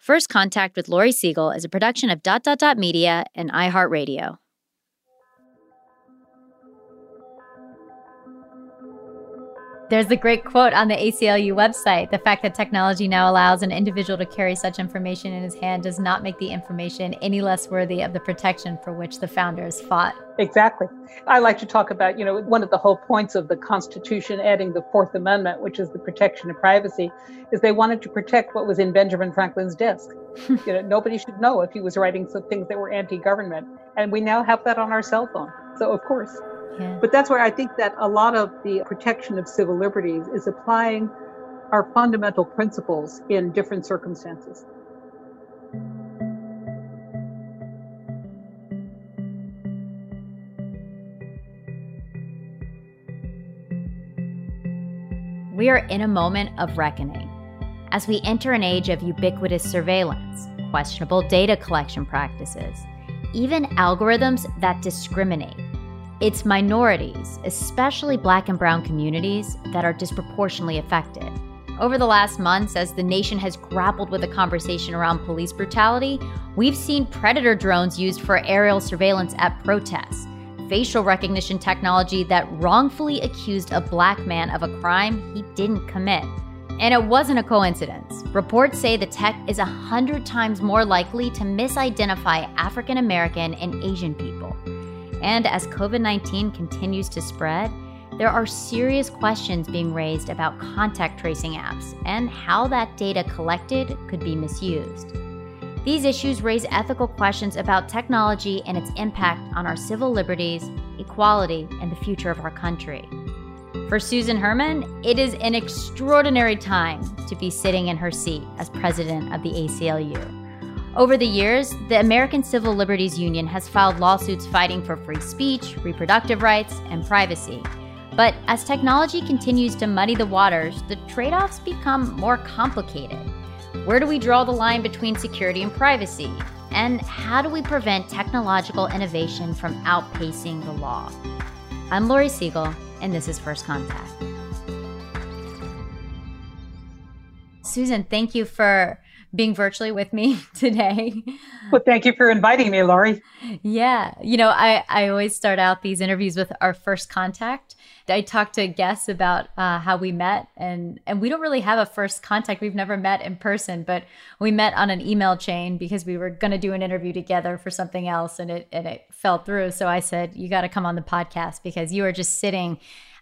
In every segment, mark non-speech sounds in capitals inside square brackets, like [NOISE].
First Contact with Laurie Segall is a production of Dot Dot Dot Media and iHeartRadio. There's a great quote on the ACLU website. The fact that technology now allows an individual to carry such information in his hand does not make the information any less worthy of the protection for which the founders fought. Exactly. I like to talk about, you know, one of the whole points of the Constitution adding the Fourth Amendment, which is the protection of privacy, is they wanted to protect what was in Benjamin Franklin's desk. [LAUGHS] you know, nobody should know if he was writing some things that were anti-government. And we now have that on our cell phone. So of course. Yeah. But that's where I think that a lot of the protection of civil liberties is applying our fundamental principles in different circumstances. We are in a moment of reckoning. As we enter an age of ubiquitous surveillance, questionable data collection practices, even algorithms that discriminate it's minorities, especially black and brown communities, that are disproportionately affected. Over the last months, as the nation has grappled with a conversation around police brutality, we've seen predator drones used for aerial surveillance at protests, facial recognition technology that wrongfully accused a black man of a crime he didn't commit. And it wasn't a coincidence. Reports say the tech is 100 times more likely to misidentify African American and Asian people. And as COVID 19 continues to spread, there are serious questions being raised about contact tracing apps and how that data collected could be misused. These issues raise ethical questions about technology and its impact on our civil liberties, equality, and the future of our country. For Susan Herman, it is an extraordinary time to be sitting in her seat as president of the ACLU. Over the years, the American Civil Liberties Union has filed lawsuits fighting for free speech, reproductive rights, and privacy. But as technology continues to muddy the waters, the trade offs become more complicated. Where do we draw the line between security and privacy? And how do we prevent technological innovation from outpacing the law? I'm Laurie Segall, and this is First Contact. Susan, thank you for being virtually with me [LAUGHS] today. Well, thank you for inviting me, Laurie. Yeah. You know, I, I always start out these interviews with our first contact. I talk to guests about uh, how we met, and, and we don't really have a first contact. We've never met in person, but we met on an email chain because we were going to do an interview together for something else, and it, and it fell through. So I said, You got to come on the podcast because you are just sitting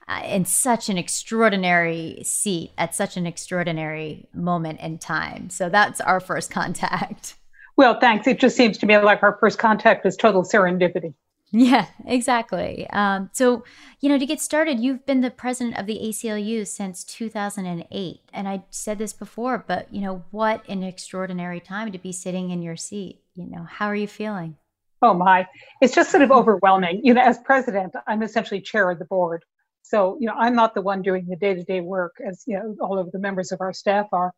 uh, in such an extraordinary seat at such an extraordinary moment in time. So that's our first contact. Well, thanks. It just seems to me like our first contact was total serendipity. Yeah, exactly. Um, so, you know, to get started, you've been the president of the ACLU since 2008. And I said this before, but, you know, what an extraordinary time to be sitting in your seat. You know, how are you feeling? Oh, my. It's just sort of overwhelming. You know, as president, I'm essentially chair of the board. So, you know, I'm not the one doing the day-to-day work as, you know, all of the members of our staff are.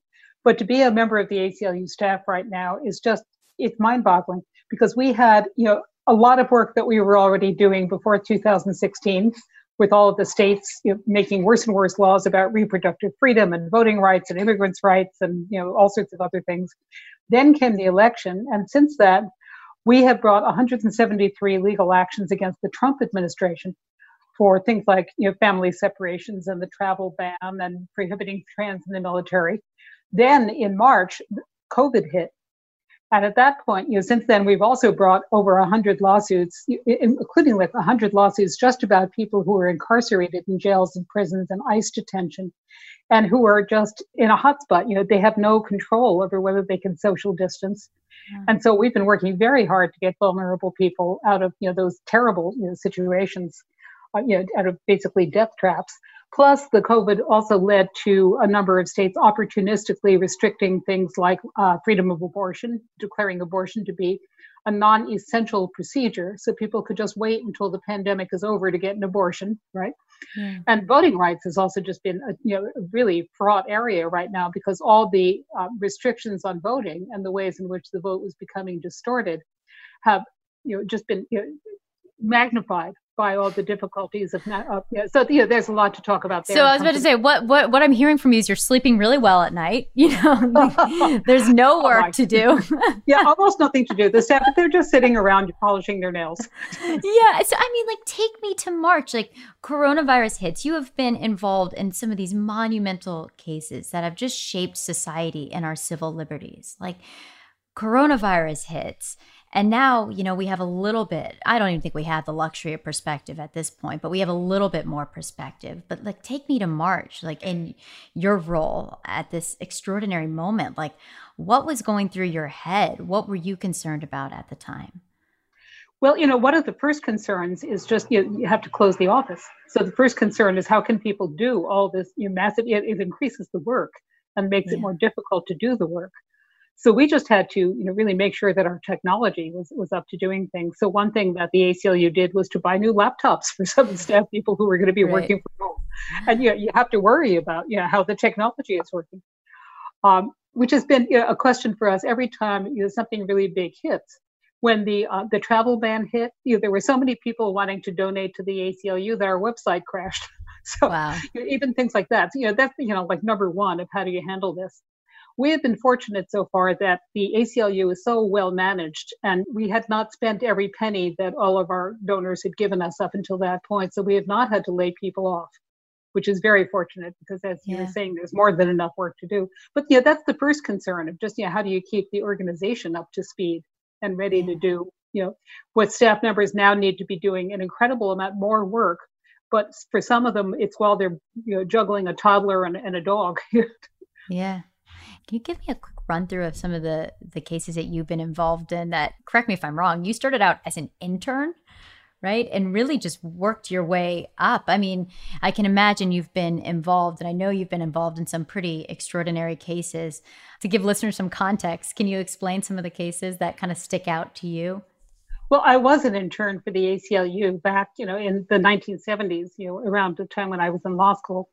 But to be a member of the ACLU staff right now is just, it's mind-boggling because we had, you know, a lot of work that we were already doing before 2016 with all of the states you know, making worse and worse laws about reproductive freedom and voting rights and immigrants' rights and you know all sorts of other things. Then came the election, and since that, we have brought 173 legal actions against the Trump administration for things like you know family separations and the travel ban and prohibiting trans in the military. Then in March, COVID hit, and at that point, you know, since then, we've also brought over 100 lawsuits, including like 100 lawsuits just about people who are incarcerated in jails and prisons and ICE detention and who are just in a hotspot. You know, they have no control over whether they can social distance. Yeah. And so we've been working very hard to get vulnerable people out of, you know, those terrible you know, situations, you know, out of basically death traps. Plus, the COVID also led to a number of states opportunistically restricting things like uh, freedom of abortion, declaring abortion to be a non essential procedure. So people could just wait until the pandemic is over to get an abortion, right? Yeah. And voting rights has also just been a you know, a really fraught area right now because all the uh, restrictions on voting and the ways in which the vote was becoming distorted have you know, just been you know, magnified by all the difficulties of uh, yeah, so yeah, there's a lot to talk about there. So I was about to say what what what I'm hearing from you is you're sleeping really well at night. [LAUGHS] You know, [LAUGHS] there's no oh work oh to do. yeah, almost nothing to do. The staff they're just sitting around polishing their nails. [LAUGHS] yeah, so I mean, like take me to March. Like coronavirus hits. You have been involved in some of these monumental cases that have just shaped society and our civil liberties. Like coronavirus hits and now, you know, we have a little bit, I don't even think we have the luxury of perspective at this point, but we have a little bit more perspective. But like, take me to March, like in your role at this extraordinary moment, like what was going through your head? What were you concerned about at the time? Well, you know, one of the first concerns is just you, you have to close the office. So the first concern is how can people do all this you know, massive, it, it increases the work and makes yeah. it more difficult to do the work. So we just had to, you know, really make sure that our technology was, was up to doing things. So one thing that the ACLU did was to buy new laptops [LAUGHS] for some staff people who were going to be right. working from home. And you, know, you have to worry about, you know, how the technology is working, um, which has been you know, a question for us every time you know, something really big hits. When the uh, the travel ban hit, you know, there were so many people wanting to donate to the ACLU that our website crashed. [LAUGHS] so wow. even things like that, you know, that's you know like number one of how do you handle this we have been fortunate so far that the ACLU is so well managed, and we had not spent every penny that all of our donors had given us up until that point. So we have not had to lay people off, which is very fortunate because, as yeah. you were saying, there's more than enough work to do. But yeah, that's the first concern of just, yeah, how do you keep the organization up to speed and ready yeah. to do, you know, what staff members now need to be doing an incredible amount more work. But for some of them, it's while they're you know juggling a toddler and, and a dog. [LAUGHS] yeah. Can you give me a quick run through of some of the the cases that you've been involved in that correct me if I'm wrong, you started out as an intern, right? And really just worked your way up. I mean, I can imagine you've been involved and I know you've been involved in some pretty extraordinary cases. To give listeners some context, can you explain some of the cases that kind of stick out to you? Well, I was an intern for the ACLU back, you know, in the 1970s, you know, around the time when I was in law school.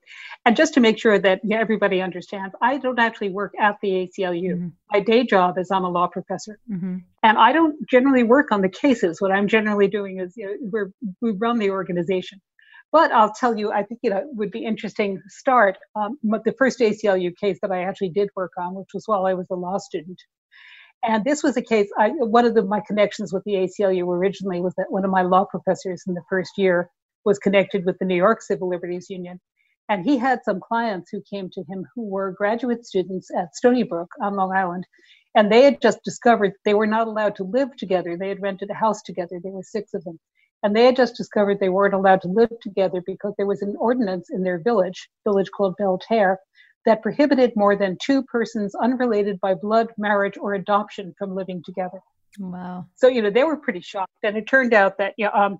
And just to make sure that everybody understands, I don't actually work at the ACLU. Mm-hmm. My day job is I'm a law professor. Mm-hmm. And I don't generally work on the cases. What I'm generally doing is, you know, we're, we run the organization. But I'll tell you, I think you know would be interesting to start. Um, the first ACLU case that I actually did work on, which was while I was a law student, and this was a case, I, one of the, my connections with the ACLU originally was that one of my law professors in the first year was connected with the New York Civil Liberties Union. And he had some clients who came to him who were graduate students at Stony Brook on Long Island. And they had just discovered they were not allowed to live together. They had rented a house together. There were six of them. And they had just discovered they weren't allowed to live together because there was an ordinance in their village, village called Belle Terre, that prohibited more than two persons unrelated by blood, marriage, or adoption from living together. Wow. So, you know, they were pretty shocked. And it turned out that, you know, um,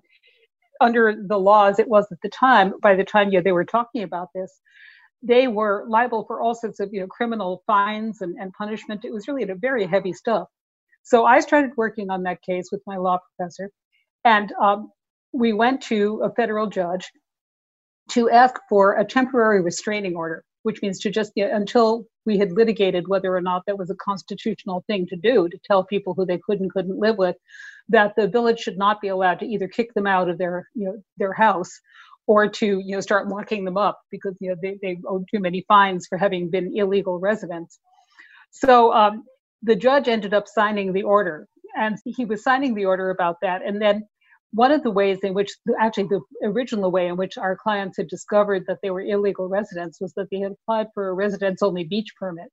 under the laws it was at the time, by the time you know, they were talking about this, they were liable for all sorts of, you know, criminal fines and, and punishment. It was really a very heavy stuff. So I started working on that case with my law professor. And um, we went to a federal judge to ask for a temporary restraining order, which means to just get until we had litigated whether or not that was a constitutional thing to do to tell people who they could and couldn't live with that the village should not be allowed to either kick them out of their you know their house or to you know start locking them up because you know they, they owe too many fines for having been illegal residents. So um, the judge ended up signing the order and he was signing the order about that and then one of the ways in which actually the original way in which our clients had discovered that they were illegal residents was that they had applied for a residence only beach permit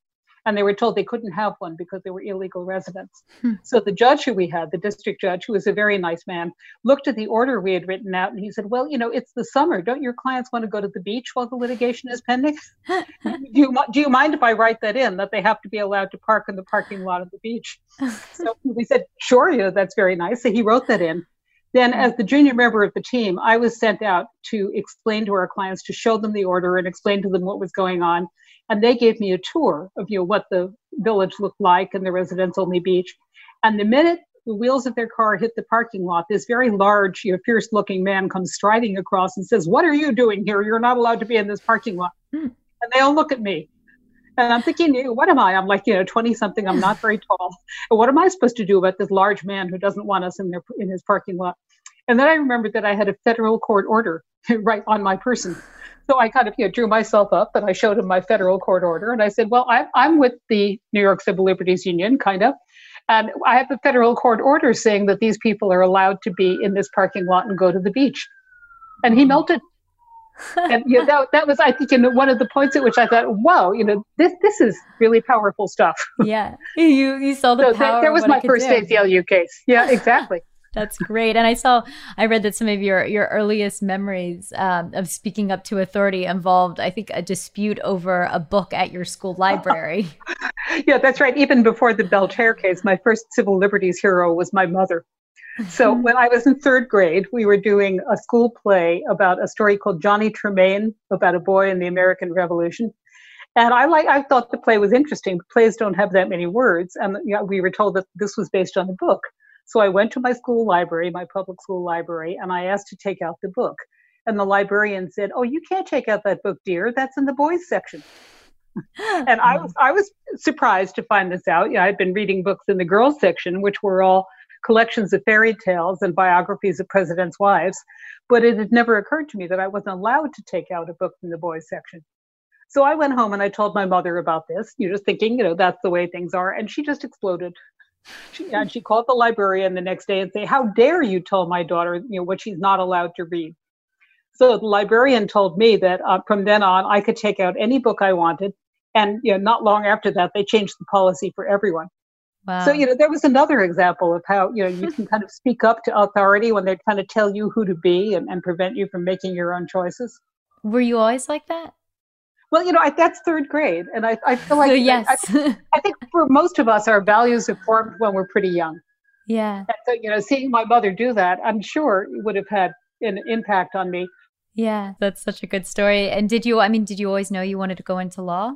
and they were told they couldn't have one because they were illegal residents. Hmm. So the judge who we had, the district judge, who was a very nice man, looked at the order we had written out and he said, "Well, you know, it's the summer. Don't your clients want to go to the beach while the litigation is pending? [LAUGHS] do you do you mind if I write that in that they have to be allowed to park in the parking lot of the beach?" [LAUGHS] so we said, "Sure, you know, that's very nice." So he wrote that in. Then, as the junior member of the team, I was sent out to explain to our clients, to show them the order and explain to them what was going on. And they gave me a tour of you know what the village looked like and the residents only beach. And the minute the wheels of their car hit the parking lot, this very large, you know, fierce looking man comes striding across and says, What are you doing here? You're not allowed to be in this parking lot. Hmm. And they all look at me. And I'm thinking, what am I? I'm like, you know, 20 something. I'm not very tall. What am I supposed to do about this large man who doesn't want us in their in his parking lot? And then I remembered that I had a federal court order [LAUGHS] right on my person. So I kind of you know, drew myself up and I showed him my federal court order. And I said, well, I'm, I'm with the New York Civil Liberties Union, kind of. And I have a federal court order saying that these people are allowed to be in this parking lot and go to the beach. And he melted and you know, that, that was, I think, you know, one of the points at which I thought, wow, you know, this this is really powerful stuff. [LAUGHS] Yeah, you you saw the so power. That, that was my first do. ACLU case. Yeah, exactly. [LAUGHS] That's great. And I saw, I read that some of your your earliest memories um, of speaking up to authority involved, I think, a dispute over a book at your school [LAUGHS] library. yeah, that's right. Even before the Belle Terre case, my first civil liberties hero was my mother. So mm-hmm. when I was in third grade, we were doing a school play about a story called Johnny Tremain about a boy in the American Revolution. And I like I thought the play was interesting. Plays don't have that many words, and you know, we were told that this was based on the book. So I went to my school library, my public school library, and I asked to take out the book. And the librarian said, "Oh, you can't take out that book, dear. That's in the boys section." and I mm-hmm. was I was surprised to find this out. Yeah, I'd been reading books in the girls section, which were all collections of fairy tales and biographies of presidents' wives, but it had never occurred to me that I wasn't allowed to take out a book from the boys section. So I went home and I told my mother about this, you know, just thinking, you know, that's the way things are. And she just exploded. She, and she called the librarian the next day and say, "How dare you tell my daughter, you know, what she's not allowed to read?" So the librarian told me that uh, from then on I could take out any book I wanted, and you know, not long after that, they changed the policy for everyone. Wow. So, you know, there was another example of how, you know, you [LAUGHS] can kind of speak up to authority when they're trying to tell you who to be and, and prevent you from making your own choices. Were you always like that? Well, you know, I, that's third grade. And I, I feel like, [LAUGHS] so, yes. I, [LAUGHS] I, think for most of us, our values are formed when we're pretty young. Yeah. And so, you know, seeing my mother do that, I'm sure it would have had an impact on me. Yeah, that's such a good story. And did you, I mean, did you always know you wanted to go into law?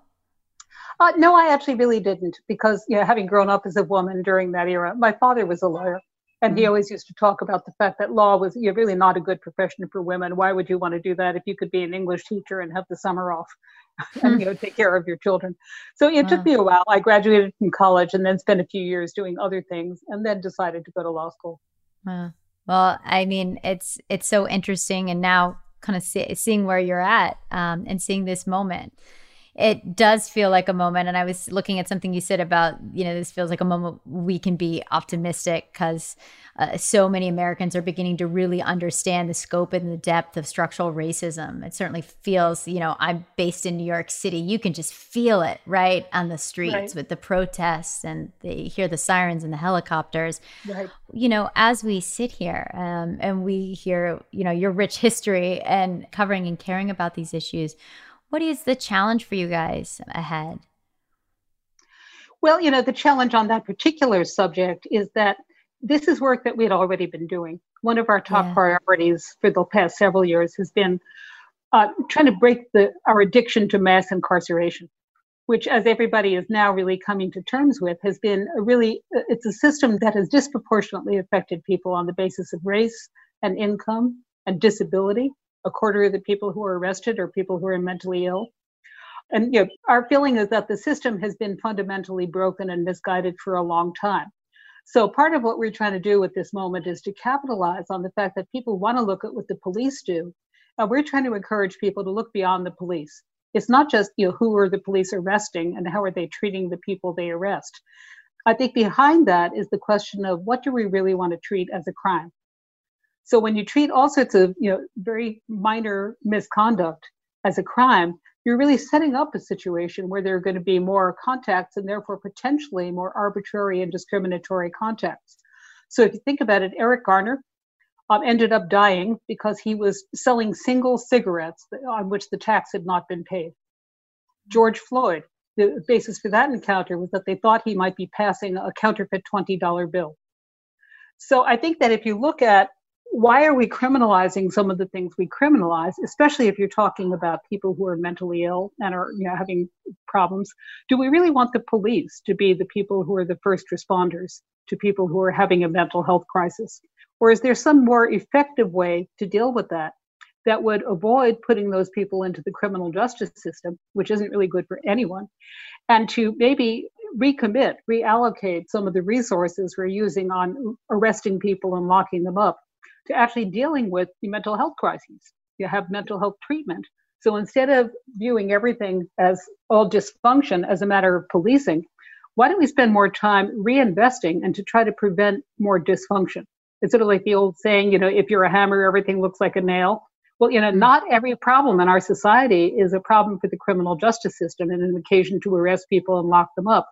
Uh, no, I actually really didn't because, you know, having grown up as a woman during that era, my father was a lawyer. And he mm-hmm. always used to talk about the fact that law was you know, really not a good profession for women. Why would you want to do that if you could be an English teacher and have the summer off [LAUGHS] and you know take care of your children? So it wow. took me a while. I graduated from college and then spent a few years doing other things, and then decided to go to law school. Wow. Well, I mean, it's it's so interesting, and now kind of see, seeing where you're at um, and seeing this moment it does feel like a moment. And I was looking at something you said about, you know, this feels like a moment we can be optimistic because uh, so many Americans are beginning to really understand the scope and the depth of structural racism. It certainly feels, you know, I'm based in New York City. You can just feel it right on the streets right. with the protests and they hear the sirens and the helicopters. Right. You know, as we sit here um, and we hear, you know, your rich history and covering and caring about these issues what is the challenge for you guys ahead? Well, you know, the challenge on that particular subject is that this is work that we had already been doing. One of our top yeah. priorities for the past several years has been uh, trying to break the our addiction to mass incarceration, which, as everybody is now really coming to terms with, has been a really it's a system that has disproportionately affected people on the basis of race and income and disability A quarter of the people who are arrested are people who are mentally ill. And you know, our feeling is that the system has been fundamentally broken and misguided for a long time. So part of what we're trying to do at this moment is to capitalize on the fact that people want to look at what the police do. And we're trying to encourage people to look beyond the police. It's not just, you know, who are the police arresting and how are they treating the people they arrest. I think behind that is the question of what do we really want to treat as a crime? So when you treat all sorts of, you know, very minor misconduct as a crime, you're really setting up a situation where there are going to be more contacts and therefore potentially more arbitrary and discriminatory contacts. So if you think about it, Eric Garner um, ended up dying because he was selling single cigarettes on which the tax had not been paid. George Floyd, the basis for that encounter was that they thought he might be passing a counterfeit $20 bill. So I think that if you look at why are we criminalizing some of the things we criminalize, especially if you're talking about people who are mentally ill and are you know, having problems? Do we really want the police to be the people who are the first responders to people who are having a mental health crisis? Or is there some more effective way to deal with that that would avoid putting those people into the criminal justice system, which isn't really good for anyone, and to maybe recommit, reallocate some of the resources we're using on arresting people and locking them up to actually dealing with the mental health crises. You have mental health treatment. So instead of viewing everything as all dysfunction as a matter of policing, why don't we spend more time reinvesting and to try to prevent more dysfunction? It's sort of like the old saying, you know, if you're a hammer, everything looks like a nail. Well, you know, mm-hmm. not every problem in our society is a problem for the criminal justice system and an occasion to arrest people and lock them up.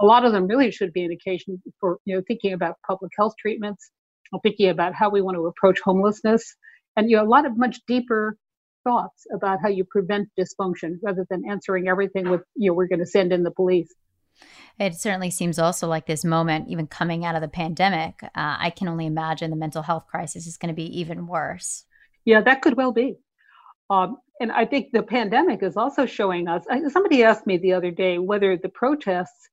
A lot of them really should be an occasion for, you know, thinking about public health treatments, thinking about how we want to approach homelessness, and you know, a lot of much deeper thoughts about how you prevent dysfunction rather than answering everything with, you know, we're going to send in the police. It certainly seems also like this moment, even coming out of the pandemic, uh, I can only imagine the mental health crisis is going to be even worse. Yeah, that could well be. Um, and I think the pandemic is also showing us. Somebody asked me the other day whether the protests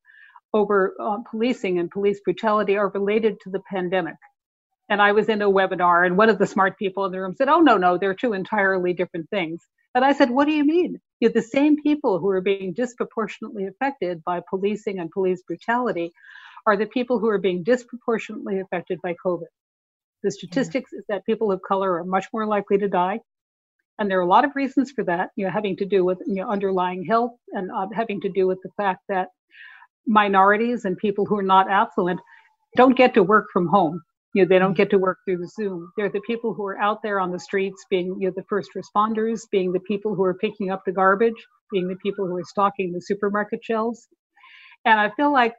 over uh, policing and police brutality are related to the pandemic and I was in a webinar, and one of the smart people in the room said, Oh, no, no, they're two entirely different things. And I said, What do you mean? You're the same people who are being disproportionately affected by policing and police brutality are the people who are being disproportionately affected by COVID. The statistics mm-hmm. is that people of color are much more likely to die. And there are a lot of reasons for that, you know, having to do with you know, underlying health and uh, having to do with the fact that minorities and people who are not affluent don't get to work from home you know they don't mm-hmm. get to work through the zoom. They're the people who are out there on the streets being you know the first responders being the people who are picking up the garbage being the people who are stocking the supermarket shelves. And i feel like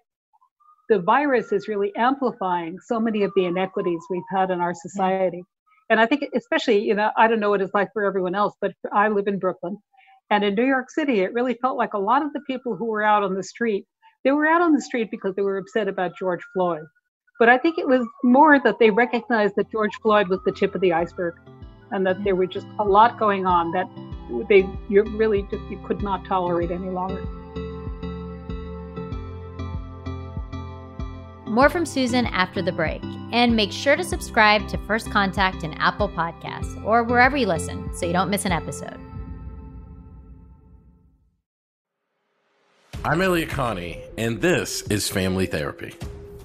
the virus is really amplifying so many of the inequities we've had in our society. And i think especially you know i don't know what it's like for everyone else but i live in brooklyn. And in new york city it really felt like a lot of the people who were out on the street they were out on the street because they were upset about george floyd but I think it was more that they recognized that George Floyd was the tip of the iceberg and that there were just a lot going on that they you really just you could not tolerate any longer. More from Susan after the break. And make sure to subscribe to First Contact in Apple Podcasts or wherever you listen so you don't miss an episode. I'm Elliott Connie, and this is Family Therapy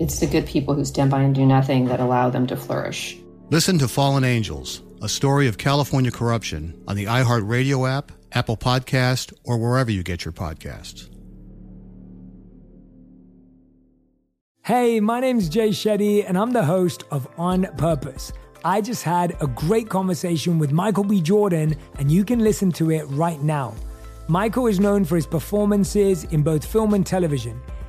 It's the good people who stand by and do nothing that allow them to flourish. Listen to Fallen Angels, a story of California corruption on the iHeartRadio app, Apple Podcast, or wherever you get your podcasts. Hey, my name's Jay Shetty, and I'm the host of On Purpose. I just had a great conversation with Michael B. Jordan, and you can listen to it right now. Michael is known for his performances in both film and television.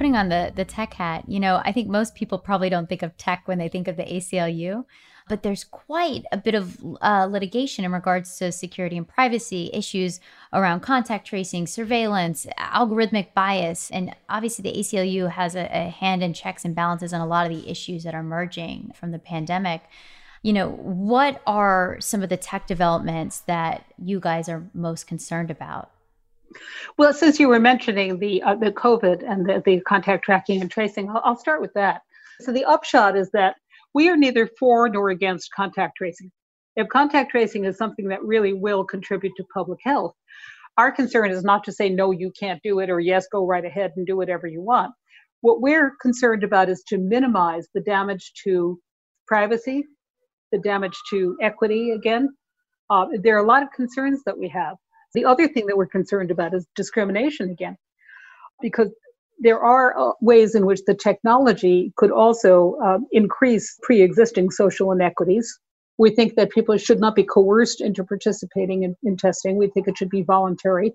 Putting on the the tech hat, you know, I think most people probably don't think of tech when they think of the ACLU but there's quite a bit of uh, litigation in regards to security and privacy issues around contact tracing, surveillance, algorithmic bias. And obviously, the ACLU has a, a hand in checks and balances on a lot of the issues that are emerging from the pandemic. You know, what are some of the tech developments that you guys are most concerned about? Well, since you were mentioning the uh, the COVID and the, the contact tracking and tracing, I'll, I'll start with that. So the upshot is that we are neither for nor against contact tracing. If contact tracing is something that really will contribute to public health, our concern is not to say, no, you can't do it, or yes, go right ahead and do whatever you want. What we're concerned about is to minimize the damage to privacy, the damage to equity again. Uh, there are a lot of concerns that we have. The other thing that we're concerned about is discrimination again, because there are uh, ways in which the technology could also uh, increase pre existing social inequities. We think that people should not be coerced into participating in, in testing. We think it should be voluntary.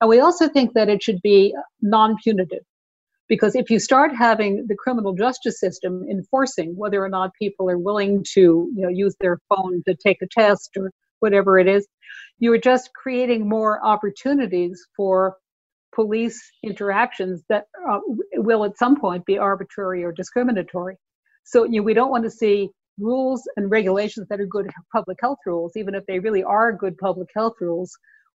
And we also think that it should be non punitive. Because if you start having the criminal justice system enforcing whether or not people are willing to you know, use their phone to take a test or whatever it is, you are just creating more opportunities for police interactions that uh, will at some point be arbitrary or discriminatory. So you know, we don't want to see rules and regulations that are good public health rules, even if they really are good public health rules.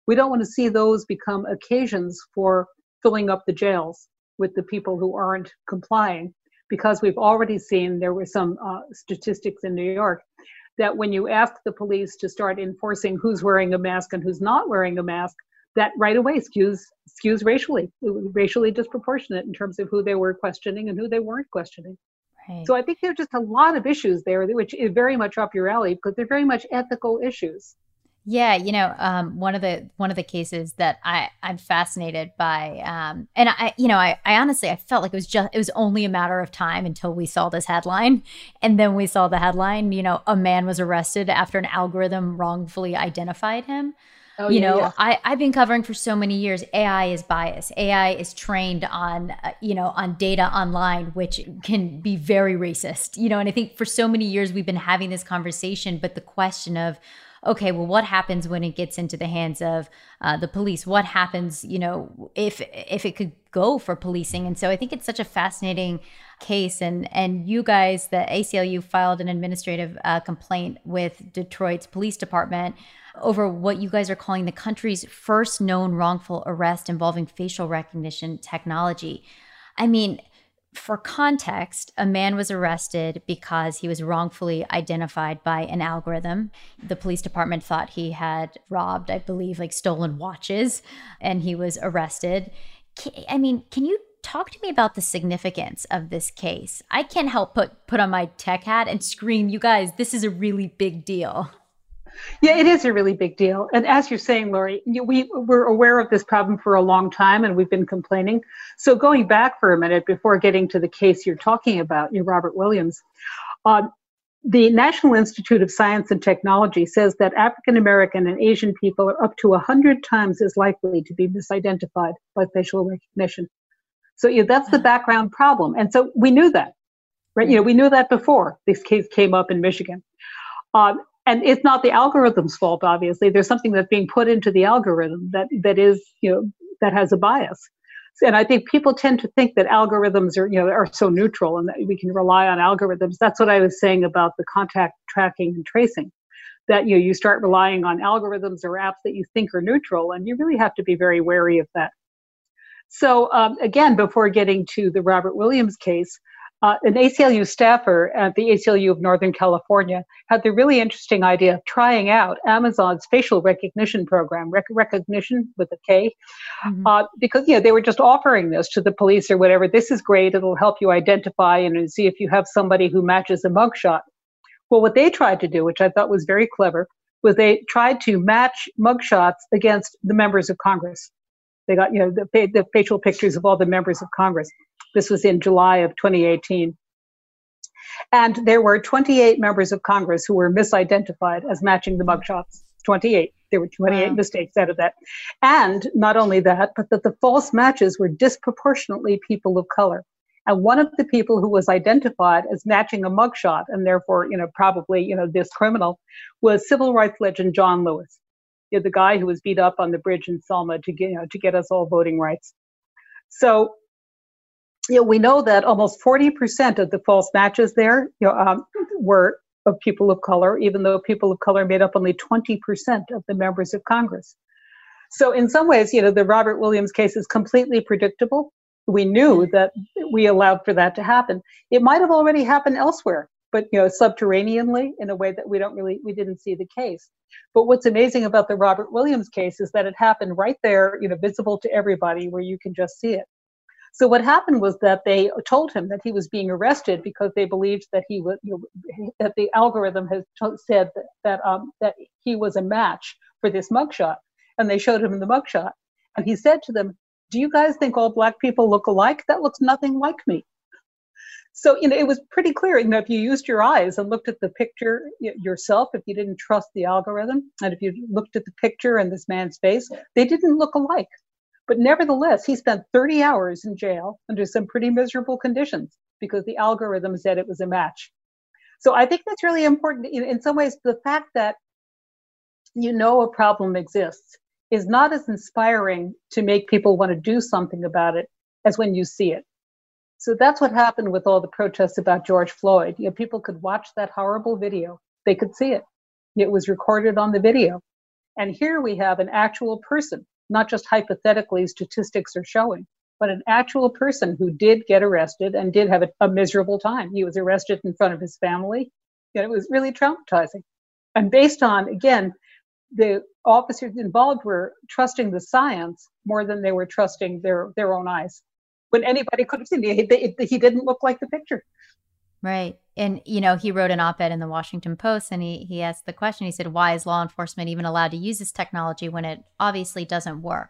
We don't want to see those become occasions for filling up the jails with the people who aren't complying, because we've already seen there were some uh, statistics in New York that when you ask the police to start enforcing who's wearing a mask and who's not wearing a mask, that right away skews skews racially, racially disproportionate in terms of who they were questioning and who they weren't questioning. Right. So I think there's just a lot of issues there, which is very much up your alley because they're very much ethical issues. Yeah, you know, um, one of the one of the cases that I I'm fascinated by, um, and I you know I, I honestly I felt like it was just it was only a matter of time until we saw this headline, and then we saw the headline. You know, a man was arrested after an algorithm wrongfully identified him. Oh, you yeah, know, yeah. I, I've been covering for so many years. AI is biased. AI is trained on, uh, you know, on data online, which can be very racist. You know, and I think for so many years we've been having this conversation, but the question of, okay, well, what happens when it gets into the hands of uh, the police? What happens, you know, if if it could go for policing? And so I think it's such a fascinating case, and and you guys, the ACLU, filed an administrative uh, complaint with Detroit's police department over what you guys are calling the country's first known wrongful arrest involving facial recognition technology. I mean, for context, a man was arrested because he was wrongfully identified by an algorithm. The police department thought he had robbed, I believe, like stolen watches, and he was arrested. I mean, can you talk to me about the significance of this case? I can't help put put on my tech hat and scream, "You guys, this is a really big deal." Yeah, it is a really big deal. And as you're saying, Laurie, we were aware of this problem for a long time and we've been complaining. So going back for a minute before getting to the case you're talking about, you Robert Williams, uh, the National Institute of Science and Technology says that African American and Asian people are up to 100 times as likely to be misidentified by facial recognition. So yeah, that's the background problem. And so we knew that, right? You know, we knew that before this case came up in Michigan. Um, and it's not the algorithm's fault obviously. There's something that's being put into the algorithm that that is you know that has a bias. And i think people tend to think that algorithms are you know are so neutral and that we can rely on algorithms. That's what i was saying about the contact tracking and tracing that you know you start relying on algorithms or apps that you think are neutral and you really have to be very wary of that. So um, again before getting to the robert williams case uh, an ACLU staffer at the ACLU of Northern California had the really interesting idea of trying out Amazon's facial recognition program, rec- Rekognition with a K, mm-hmm. uh, because you know they were just offering this to the police or whatever. This is great; it'll help you identify and see if you have somebody who matches a mugshot. Well, what they tried to do, which I thought was very clever, was they tried to match mugshots against the members of Congress. They got you know the, the facial pictures of all the members of Congress. This was in July of 2018. And there were 28 members of Congress who were misidentified as matching the mugshots. 28. There were 28 wow. mistakes out of that. And not only that, but that the false matches were disproportionately people of color. And one of the people who was identified as matching a mugshot, and therefore, you know, probably, you know, this criminal, was civil rights legend John Lewis, you know, the guy who was beat up on the bridge in Selma to get, you know, to get us all voting rights. So you know, we know that almost 40% of the false matches there you know, um, were of people of color, even though people of color made up only 20% of the members of Congress. So, in some ways, you know, the Robert Williams case is completely predictable. We knew that we allowed for that to happen. It might have already happened elsewhere, but you know, subterraneanly in a way that we don't really we didn't see the case. But what's amazing about the Robert Williams case is that it happened right there, you know, visible to everybody, where you can just see it. So what happened was that they told him that he was being arrested because they believed that he was you know, that the algorithm has t- said that that, um, that he was a match for this mugshot, and they showed him the mugshot, and he said to them, "Do you guys think all black people look alike? That looks nothing like me." So you know it was pretty clear. You know if you used your eyes and looked at the picture yourself, if you didn't trust the algorithm, and if you looked at the picture and this man's face, they didn't look alike. But nevertheless, he spent 30 hours in jail under some pretty miserable conditions because the algorithm said it was a match. So I think that's really important. In, in some ways, the fact that you know a problem exists is not as inspiring to make people want to do something about it as when you see it. So that's what happened with all the protests about George Floyd. You know, people could watch that horrible video. They could see it. It was recorded on the video. And here we have an actual person not just hypothetically statistics are showing, but an actual person who did get arrested and did have a, a miserable time. He was arrested in front of his family, and it was really traumatizing. And based on, again, the officers involved were trusting the science more than they were trusting their, their own eyes. When anybody could have seen it, he, he didn't look like the picture. Right. And, you know, he wrote an op ed in the Washington Post and he, he asked the question he said, why is law enforcement even allowed to use this technology when it obviously doesn't work?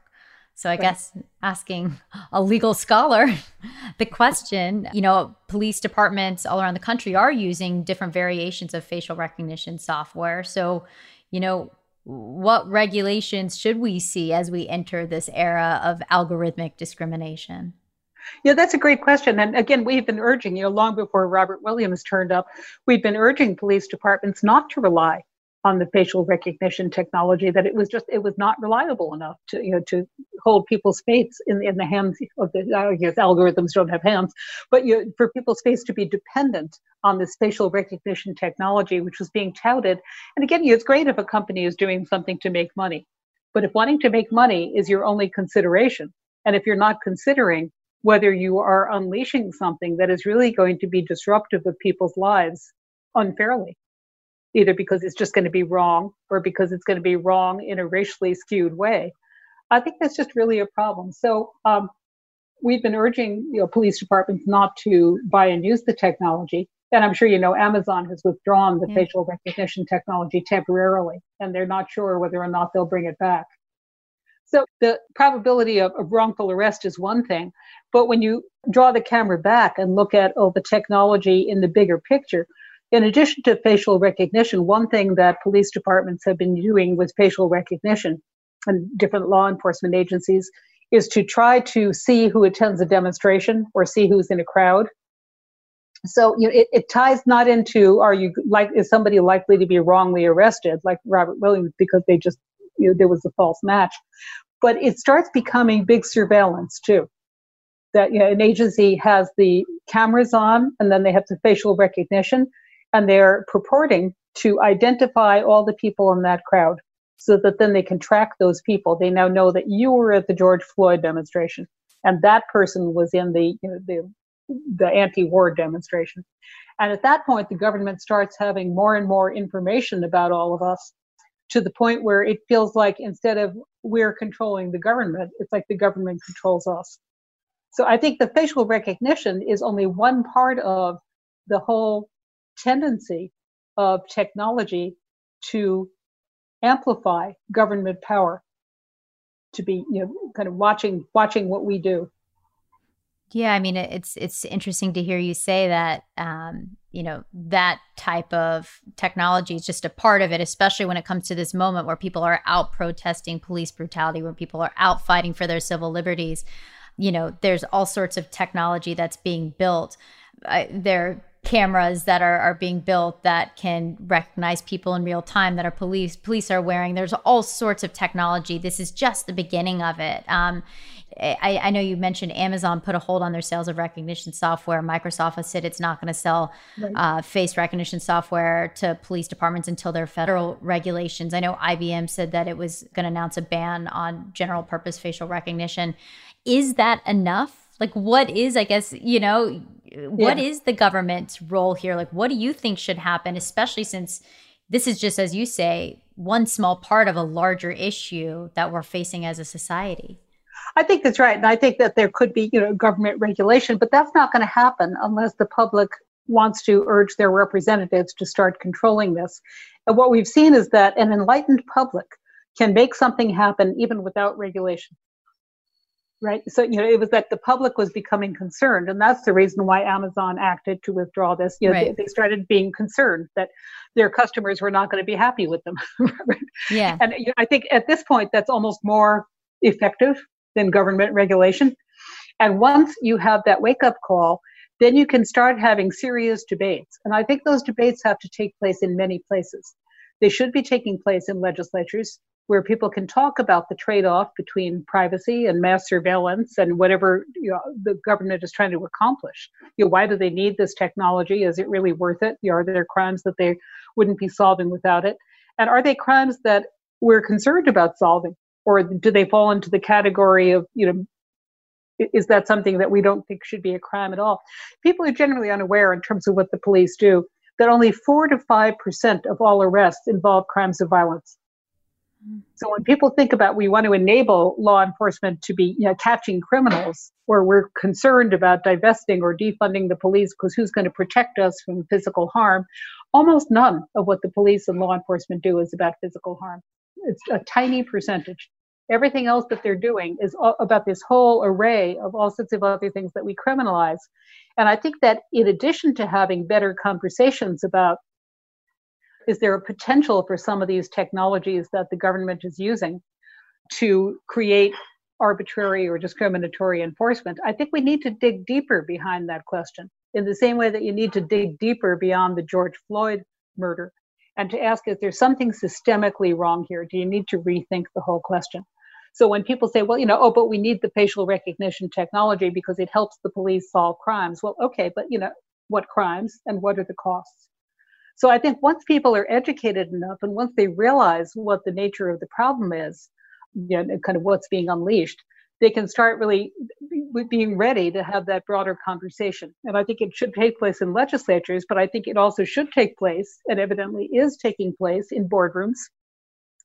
So I right. guess asking a legal scholar [LAUGHS] the question, you know, police departments all around the country are using different variations of facial recognition software. So, you know, what regulations should we see as we enter this era of algorithmic discrimination? Yeah, that's a great question. And again, we've been urging, you know, long before Robert Williams turned up, we've been urging police departments not to rely on the facial recognition technology that it was just it was not reliable enough to you know to hold people's faces in in the hands of the I guess algorithms don't have hands, but you, for people's face to be dependent on this facial recognition technology, which was being touted. And again, it's great if a company is doing something to make money, but if wanting to make money is your only consideration, and if you're not considering whether you are unleashing something that is really going to be disruptive of people's lives unfairly either because it's just going to be wrong or because it's going to be wrong in a racially skewed way. I think that's just really a problem. So um, we've been urging you know, police departments not to buy and use the technology. And I'm sure you know Amazon has withdrawn the yeah. facial recognition technology temporarily, and they're not sure whether or not they'll bring it back. So the probability of, of, wrongful arrest is one thing, but when you draw the camera back and look at all the technology in the bigger picture, in addition to facial recognition, one thing that police departments have been doing with facial recognition and different law enforcement agencies is to try to see who attends a demonstration or see who's in a crowd. So you know, it, it ties not into are you like is somebody likely to be wrongly arrested like Robert Williams because they just you know there was a false match, but it starts becoming big surveillance too. That you know, an agency has the cameras on and then they have the facial recognition and they're purporting to identify all the people in that crowd so that then they can track those people. They now know that you were at the George Floyd demonstration and that person was in the you know, the the anti-war demonstration. And at that point, the government starts having more and more information about all of us to the point where it feels like instead of we're controlling the government, it's like the government controls us. So I think the facial recognition is only one part of the whole tendency of technology to amplify government power to be you know kind of watching watching what we do yeah i mean it's it's interesting to hear you say that um, you know that type of technology is just a part of it especially when it comes to this moment where people are out protesting police brutality where people are out fighting for their civil liberties. You know there's all sorts of technology that's being built. I, there are cameras that are, are being built that can recognize people in real time that are police police are wearing. There's all sorts of technology. This is just the beginning of it. Um, I, I, know you mentioned Amazon put a hold on their sales of Rekognition software. Microsoft has said it's not going to sell right. uh, face recognition software to police departments until there are federal regulations. I know IBM said that it was going to announce a ban on general purpose facial recognition. Is that enough? Like, what is, I guess, you know, what yeah. is the government's role here? Like, what do you think should happen, especially since this is just, as you say, one small part of a larger issue that we're facing as a society? I think that's right. And I think that there could be, you know, government regulation, but that's not going to happen unless the public wants to urge their representatives to start controlling this. And what we've seen is that an enlightened public can make something happen even without regulation right so you know it was that the public was becoming concerned and that's the reason why amazon acted to withdraw this you know right. they, they, started being concerned that their customers were not going to be happy with them [LAUGHS] yeah and you know, i think at this point that's almost more effective than government regulation and once you have that wake up call then you can start having serious debates and i think those debates have to take place in many places they should be taking place in legislatures where people can talk about the trade-off between privacy and mass surveillance and whatever you know, the government is trying to accomplish. You know, why do they need this technology? Is it really worth it? You know, are there crimes that they wouldn't be solving without it? And are they crimes that we're concerned about solving, or do they fall into the category of you know? Is that something that we don't think should be a crime at all? People are generally unaware in terms of what the police do that only four to five percent of all arrests involve crimes of violence. So when people think about we want to enable law enforcement to be you know, catching criminals, or we're concerned about divesting or defunding the police because who's going to protect us from physical harm, almost none of what the police and law enforcement do is about physical harm. It's a tiny percentage. Everything else that they're doing is about this whole array of all sorts of other things that we criminalize. And I think that in addition to having better conversations about is there a potential for some of these technologies that the government is using to create arbitrary or discriminatory enforcement? I think we need to dig deeper behind that question in the same way that you need to dig deeper beyond the George Floyd murder and to ask, is there something systemically wrong here? Do you need to rethink the whole question? So when people say, well, you know, oh, but we need the facial recognition technology because it helps the police solve crimes. Well, okay, but you know, what crimes and what are the costs? So I think once people are educated enough and once they realize what the nature of the problem is, you know, kind of what's being unleashed, they can start really being ready to have that broader conversation. And I think it should take place in legislatures, but I think it also should take place, and evidently is taking place in boardrooms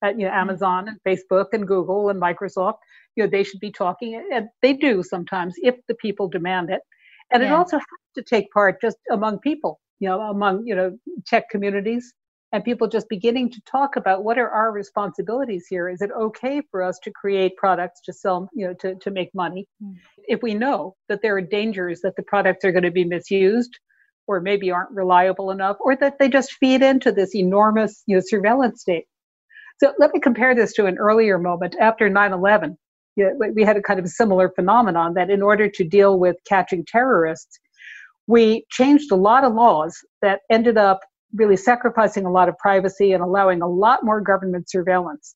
at you know, mm-hmm. Amazon and Facebook and Google and Microsoft. You know, they should be talking, and they do sometimes if the people demand it. And yeah. it also has to take part just among people, you know, among you know tech communities and people just beginning to talk about what are our responsibilities here. Is it okay for us to create products to sell, you know, to to make money? Mm. If we know that there are dangers that the products are going to be misused, or maybe aren't reliable enough, or that they just feed into this enormous you know surveillance state so let me compare this to an earlier moment after 9 11. We had a kind of similar phenomenon that in order to deal with catching terrorists, we changed a lot of laws that ended up really sacrificing a lot of privacy and allowing a lot more government surveillance.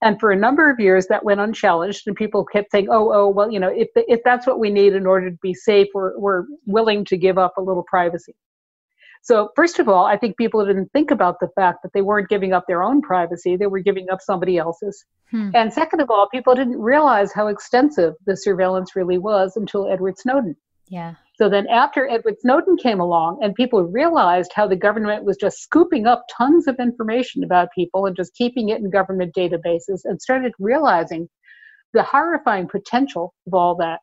And for a number of years, that went unchallenged, and people kept saying, "Oh, oh, well, you know, if if that's what we need in order to be safe, we're we're willing to give up a little privacy." So, first of all, I think people didn't think about the fact that they weren't giving up their own privacy, they were giving up somebody else's. Hmm. And second of all, people didn't realize how extensive the surveillance really was until Edward Snowden. Yeah. So then, after Edward Snowden came along and people realized how the government was just scooping up tons of information about people and just keeping it in government databases and started realizing the horrifying potential of all that.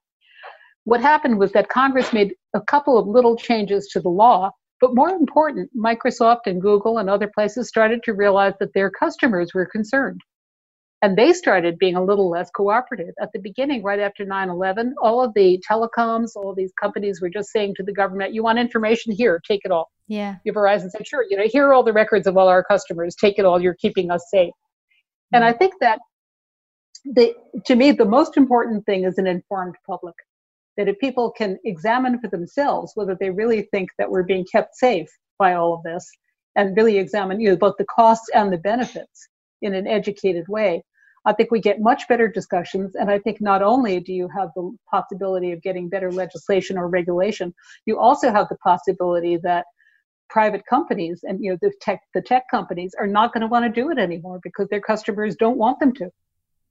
What happened was that Congress made a couple of little changes to the law but more important, Microsoft and Google and other places started to realize that their customers were concerned. And they started being a little less cooperative. At the beginning, right after 9 11, all of the telecoms, all these companies were just saying to the government, You want information? Here, take it all. Yeah. You Verizon said, Sure, you know, here are all the records of all our customers. Take it all. You're keeping us safe. Mm-hmm. And I think that the, to me, the most important thing is an informed public that if people can examine for themselves whether they really think that we're being kept safe by all of this and really examine you know, both the costs and the benefits in an educated way, I think we get much better discussions. And I think not only do you have the possibility of getting better legislation or regulation, you also have the possibility that private companies and you know the tech the tech companies are not going to want to do it anymore because their customers don't want them to.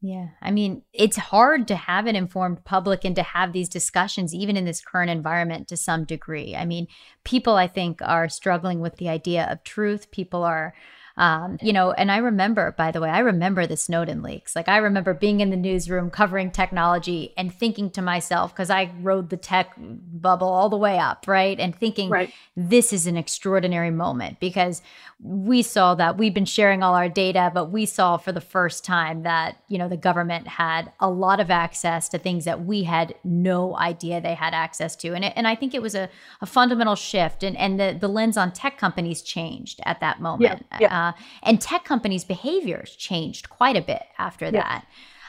Yeah. I mean, it's hard to have an informed public and to have these discussions, even in this current environment, to some degree. I mean, people, I think, are struggling with the idea of truth. People are um, you know, and I remember, by the way, I remember the Snowden leaks. Like I remember being in the newsroom covering technology and thinking to myself, because I rode the tech bubble all the way up, right? And thinking, right. this is an extraordinary moment because we saw that we've been sharing all our data, but we saw for the first time that, you know, the government had a lot of access to things that we had no idea they had access to. And, it, and I think it was a, a fundamental shift and, and the, the lens on tech companies changed at that moment. Yeah, yeah. Uh, and tech companies' behaviors changed quite a bit after that.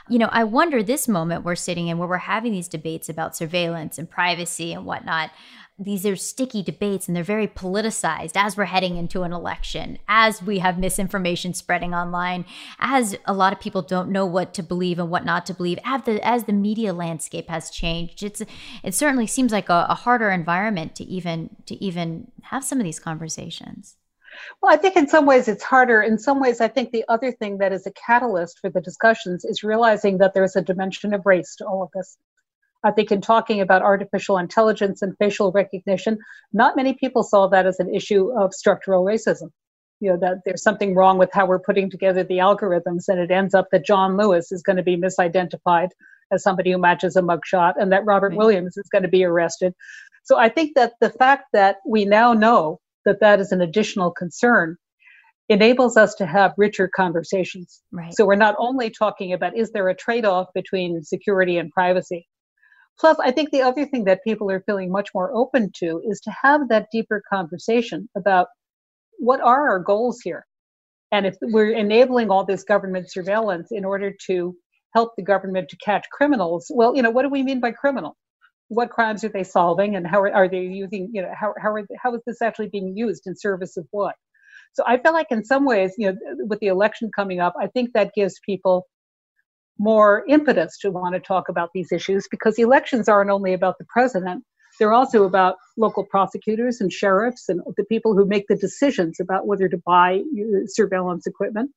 You know, I wonder this moment we're sitting in where we're having these debates about surveillance and privacy and whatnot these are sticky debates and they're very politicized as we're heading into an election, as we have misinformation spreading online, as a lot of people don't know what to believe and what not to believe, as the, as the media landscape has changed. It's it certainly seems like a, a harder environment to even to even have some of these conversations. Well, I think in some ways it's harder. In some ways, I think the other thing that is a catalyst for the discussions is realizing that there's a dimension of race to all of this. I think in talking about artificial intelligence and facial recognition, not many people saw that as an issue of structural racism. You know, that there's something wrong with how we're putting together the algorithms, and it ends up that John Lewis is going to be misidentified as somebody who matches a mugshot, and that Robert right. Williams is going to be arrested. So I think that the fact that we now know that that is an additional concern enables us to have richer conversations. Right. So we're not only talking about is there a trade off between security and privacy. Plus, I think the other thing that people are feeling much more open to is to have that deeper conversation about what are our goals here? And if we're enabling all this government surveillance in order to help the government to catch criminals, well, you know, what do we mean by criminal? What crimes are they solving and how are, are they using you know how, how, are how is this actually being used in service of what So I feel like in some ways, you know, with the election coming up, I think that gives people more impetus to want to talk about these issues because elections aren't only about the president, they're also about local prosecutors and sheriffs and the people who make the decisions about whether to buy uh, surveillance equipment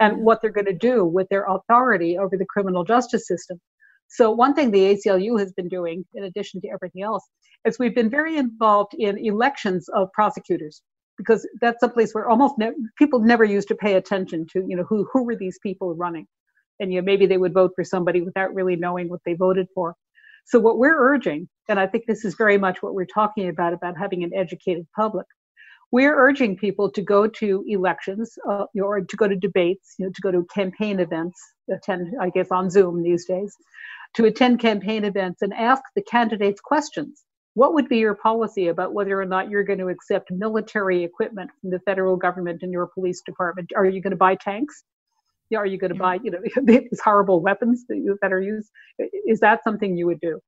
and what they're going to do with their authority over the criminal justice system. So, one thing the ACLU has been doing, in addition to everything else, is we've been very involved in elections of prosecutors because that's a place where almost ne- people never used to pay attention to, you know, who who were these people running, and you know maybe they would vote for somebody without really knowing what they voted for. So, what we're urging, and I think this is very much what we're talking about about having an educated public, we're urging people to go to elections uh, or to go to debates, you know, to go to campaign events, attend, I guess, on Zoom these days, to attend campaign events and ask the candidates questions. What would be your policy about whether or not you're going to accept military equipment from the federal government and your police department? Are you going to buy tanks? Are you going to buy, you know, [LAUGHS] these horrible weapons that, you, that are used? Is that something you would do?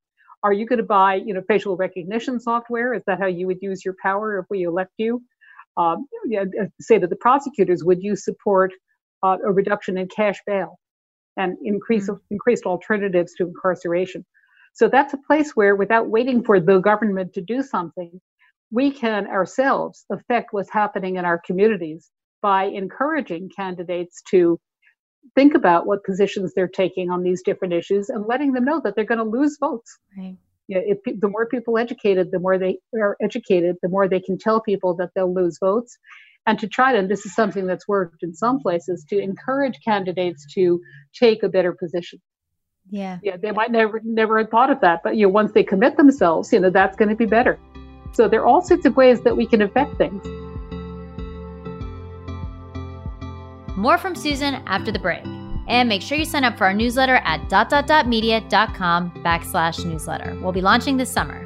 Are you going to buy, you know, facial recognition software? Is that how you would use your power if we elect you? Um, yeah, say to the prosecutors, would you support uh, a reduction in cash bail? And increase mm-hmm. increased alternatives to incarceration. So that's a place where, without waiting for the government to do something, we can ourselves affect what's happening in our communities by encouraging candidates to think about what positions they're taking on these different issues and letting them know that they're going to lose votes. Right. Yeah, if the more people educated, the more they are educated, the more they can tell people that they'll lose votes, and to try to, and this is something that's worked in some places, to encourage candidates to take a better position. Yeah. Yeah, they might never never have thought of that, but you know, once they commit themselves, you know, that's going to be better. So there are all sorts of ways that we can affect things. More from Susan after the break. And make sure you sign up for our newsletter at dot dot dot media.com backslash newsletter. We'll be launching this summer.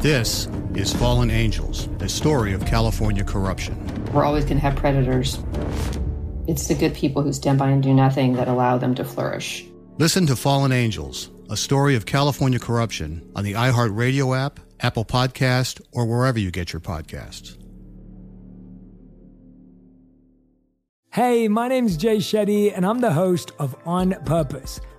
This is Fallen Angels, a story of California corruption. We're always going to have predators. It's the good people who stand by and do nothing that allow them to flourish. Listen to Fallen Angels, a story of California corruption on the iHeartRadio app, Apple Podcast, or wherever you get your podcasts. Hey, my name's Jay Shetty, and I'm the host of On Purpose.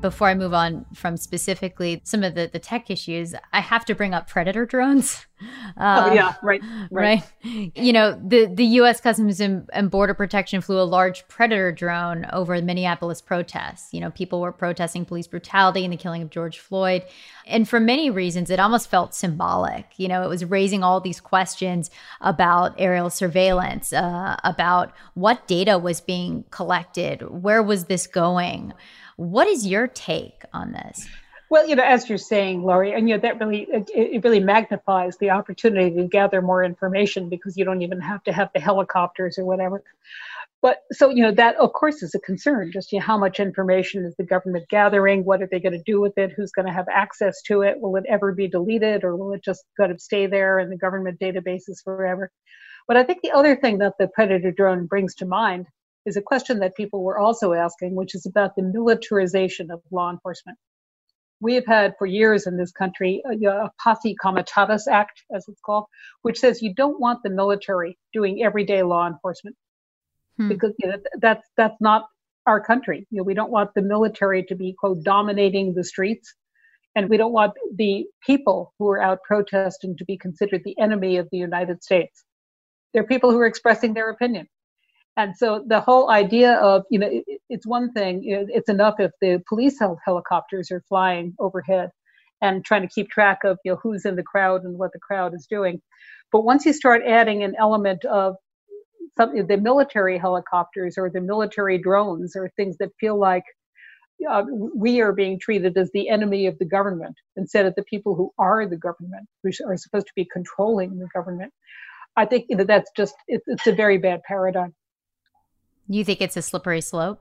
Before I move on from specifically some of the, the tech issues, I have to bring up predator drones. [LAUGHS] oh yeah, right, right, right. You know, the the U.S. Customs and, and Border Protection flew a large predator drone over the Minneapolis protests. You know, people were protesting police brutality and the killing of George Floyd, and for many reasons, it almost felt symbolic. You know, it was raising all these questions about aerial surveillance, uh, about what data was being collected, where was this going. What is your take on this? Well, you know, as you're saying, Laurie, and you know that really it, it, really magnifies the opportunity to gather more information because you don't even have to have the helicopters or whatever. But so you know that of course is a concern. Just you know, how much information is the government gathering? What are they going to do with it? Who's going to have access to it? Will it ever be deleted, or will it just kind of stay there in the government databases forever? But I think the other thing that the Predator drone brings to mind is a question that people were also asking, which is about the militarization of law enforcement. We have had for years in this country a, a posse comitatus act, as it's called, which says you don't want the military doing everyday law enforcement hmm. because you know, that's that's not our country. You know, we don't want the military to be quote dominating the streets, and we don't want the people who are out protesting to be considered the enemy of the United States. They're people who are expressing their opinion. And so the whole idea of, you know, it, it's one thing, it's enough if the police helicopters are flying overhead and trying to keep track of, you know, who's in the crowd and what the crowd is doing. But once you start adding an element of some, the military helicopters or the military drones or things that feel like uh, we are being treated as the enemy of the government instead of the people who are the government, who are supposed to be controlling the government. I think you know, that's just, it's, it's a very bad paradigm. You think it's a slippery slope?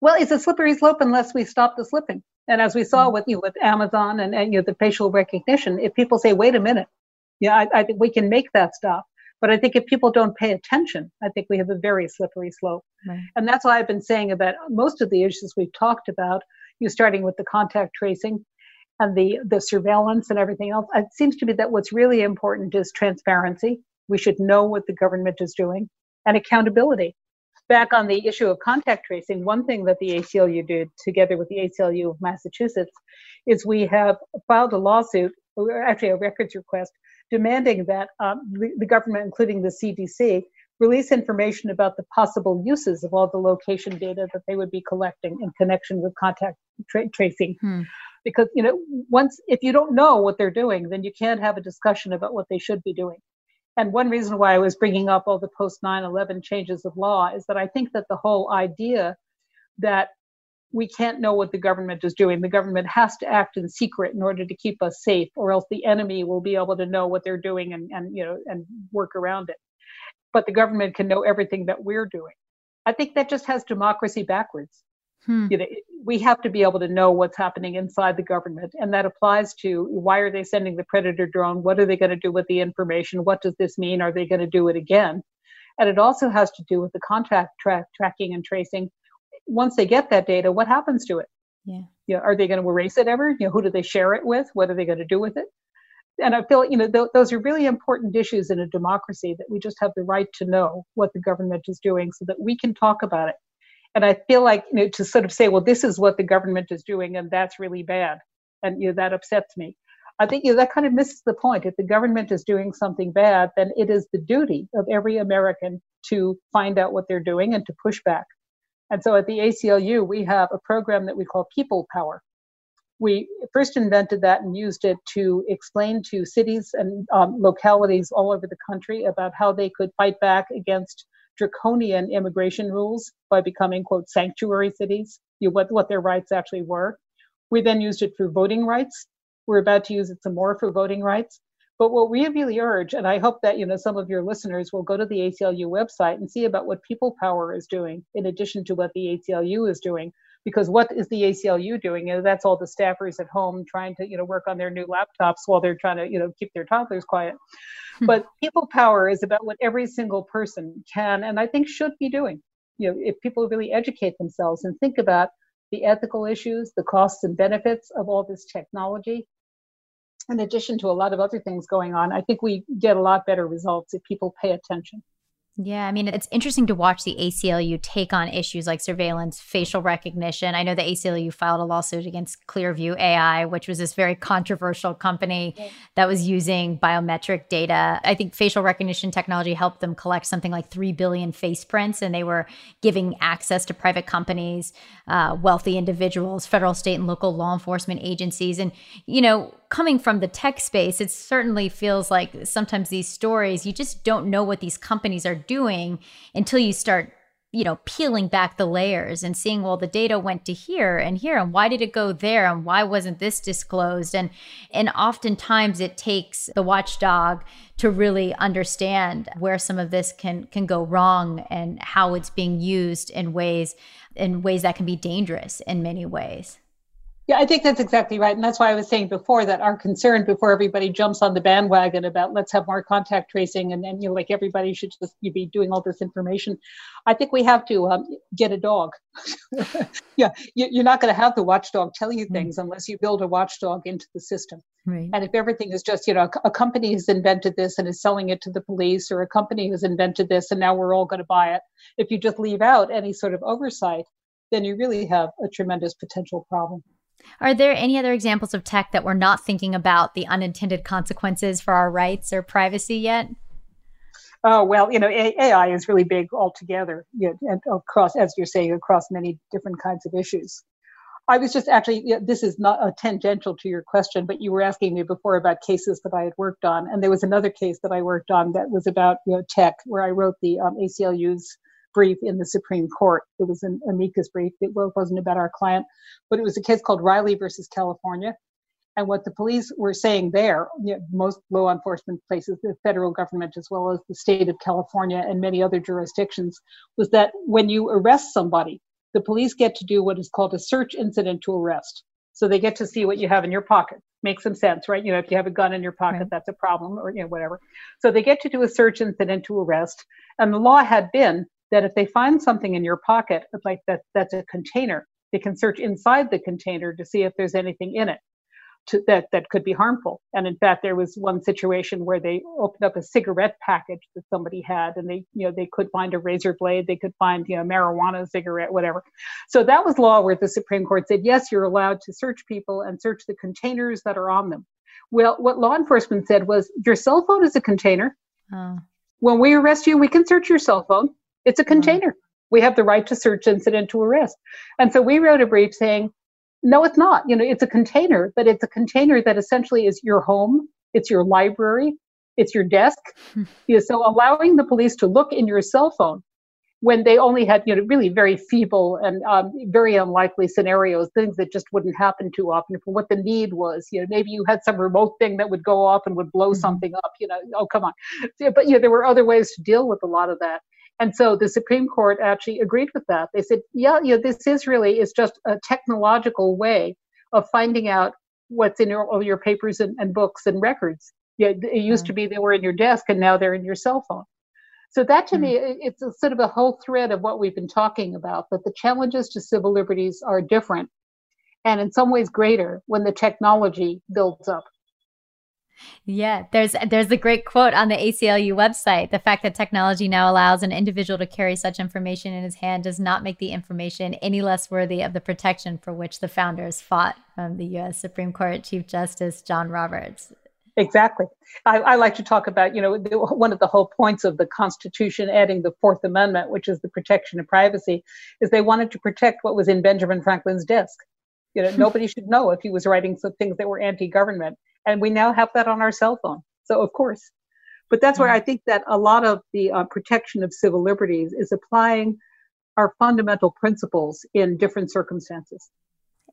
Well, it's a slippery slope unless we stop the slipping. And as we saw mm-hmm. with you know, with Amazon and, and you know the facial recognition, if people say, "Wait a minute," yeah, I, I think we can make that stop. But I think if people don't pay attention, I think we have a very slippery slope. Right. And that's why I've been saying about most of the issues we've talked about, you starting with the contact tracing and the, the surveillance and everything else. It seems to me that what's really important is transparency. We should know what the government is doing and accountability back on the issue of contact tracing, one thing that the ACLU did together with the ACLU of Massachusetts is we have filed a lawsuit, or actually a records request, demanding that um, the government, including the CDC, release information about the possible uses of all the location data that they would be collecting in connection with contact tra- tracing. Hmm. Because you know, once if you don't know what they're doing, then you can't have a discussion about what they should be doing. And one reason why I was bringing up all the post 9 11 changes of law is that I think that the whole idea that we can't know what the government is doing. The government has to act in secret in order to keep us safe, or else the enemy will be able to know what they're doing and, and you know and work around it. But the government can know everything that we're doing. I think that just has democracy backwards. Hmm. You know, we have to be able to know what's happening inside the government, and that applies to why are they sending the predator drone? What are they going to do with the information? What does this mean? Are they going to do it again? And it also has to do with the contact tra- tracking and tracing. Once they get that data, what happens to it? Yeah. You know, are they going to erase it ever? You know, who do they share it with? What are they going to do with it? And I feel, you know, th- those are really important issues in a democracy that we just have the right to know what the government is doing so that we can talk about it and I feel like you know, to sort of say, well, this is what the government is doing, and that's really bad, and you know, that upsets me. I think you know, that kind of misses the point. If the government is doing something bad, then it is the duty of every American to find out what they're doing and to push back. And so at the ACLU, we have a program that we call People Power. We first invented that and used it to explain to cities and um, localities all over the country about how they could fight back against draconian immigration rules by becoming, quote, sanctuary cities, you know, what, what their rights actually were. We then used it for voting rights. We're about to use it some more for voting rights. But what we really urge, and I hope that you know some of your listeners will go to the ACLU website and see about what People Power is doing, in addition to what the ACLU is doing. Because what is the ACLU doing? That's all the staffers at home trying to you know work on their new laptops while they're trying to you know keep their toddlers quiet. Hmm. but People Power is about what every single person can and I think should be doing. You know, if people really educate themselves and think about the ethical issues, the costs and benefits of all this technology, in addition to a lot of other things going on, I think we get a lot better results if people pay attention. Yeah, I mean, it's interesting to watch the ACLU take on issues like surveillance, facial recognition. I know the ACLU filed a lawsuit against Clearview AI, which was this very controversial company that was using biometric data. I think facial recognition technology helped them collect something like 3 billion face prints, and they were giving access to private companies, uh, wealthy individuals, federal, state, and local law enforcement agencies. And, you know, coming from the tech space, it certainly feels like sometimes these stories, you just don't know what these companies are doing until you start, you know, peeling back the layers and seeing, well, the data went to here and here, and why did it go there, and why wasn't this disclosed? And and oftentimes it takes the watchdog to really understand where some of this can can go wrong and how it's being used in ways in ways that can be dangerous in many ways. Yeah, I think that's exactly right. And that's why I was saying before that our concern before everybody jumps on the bandwagon about let's have more contact tracing and then, you know, like everybody should just be doing all this information. I think we have to um, get a dog. [LAUGHS] yeah, you're not going to have the watchdog tell you things mm unless you build a watchdog into the system. Right. And if everything is just, you know, a company has invented this and is selling it to the police, or a company has invented this and now we're all going to buy it, if you just leave out any sort of oversight, then you really have a tremendous potential problem. Are there any other examples of tech that we're not thinking about the unintended consequences for our rights or privacy yet? Oh well, you know, AI is really big altogether, you know, and across, as you're saying, across many different kinds of issues. I was just actually, you know, this is not a tangential to your question, but you were asking me before about cases that I had worked on, and there was another case that I worked on that was about you know tech, where I wrote the um, ACLU's brief in the Supreme Court. It was an amicus brief. It wasn't about our client, but it was a case called Riley versus California. And what the police were saying there, you know, most law enforcement places, the federal government, as well as the state of California and many other jurisdictions, was that when you arrest somebody, the police get to do what is called a search incident to arrest. So they get to see what you have in your pocket. Makes some sense, right? You know, if you have a gun in your pocket, right. that's a problem, or you know, whatever. So they get to do a search incident to arrest. And the law had been that if they find something in your pocket, like that, that's a container, they can search inside the container to see if there's anything in it to, that, that could be harmful. And in fact, there was one situation where they opened up a cigarette package that somebody had and they, you know, they could find a razor blade, they could find, you know, marijuana, cigarette, whatever. So that was law where the Supreme Court said, yes, you're allowed to search people and search the containers that are on them. Well, what law enforcement said was, your cell phone is a container. Oh. When we arrest you, we can search your cell phone it's a container. We have the right to search incident to arrest. And so we wrote a brief saying, no, it's not. You know, it's a container, but it's a container that essentially is your home, it's your library, it's your desk. [LAUGHS] you know, so allowing the police to look in your cell phone when they only had, you know, really very feeble and um, very unlikely scenarios, things that just wouldn't happen too often for what the need was. You know, maybe you had some remote thing that would go off and would blow mm-hmm. something up, you know, oh, come on. But, you know, there were other ways to deal with a lot of that. And so the Supreme Court actually agreed with that. They said, yeah, yeah, this is really is just a technological way of finding out what's in your, all your papers and, and books and records. Yeah, it used to be they were in your desk and now they're in your cell phone. So that to mm me, it's a sort of a whole thread of what we've been talking about, that the challenges to civil liberties are different and in some ways greater when the technology builds up. Yeah, there's there's a great quote on the ACLU website. The fact that technology now allows an individual to carry such information in his hand does not make the information any less worthy of the protection for which the founders fought from the US Supreme Court Chief Justice John Roberts. Exactly. I, I, like to talk about, you know, the, one of the whole points of the Constitution adding the Fourth Amendment, which is the protection of privacy, is they wanted to protect what was in Benjamin Franklin's desk. You know, [LAUGHS] nobody should know if he was writing some things that were anti-government and we now have that on our cell phone. So of course, but that's where mm-hmm. I think that a lot of the uh, protection of civil liberties is applying our fundamental principles in different circumstances.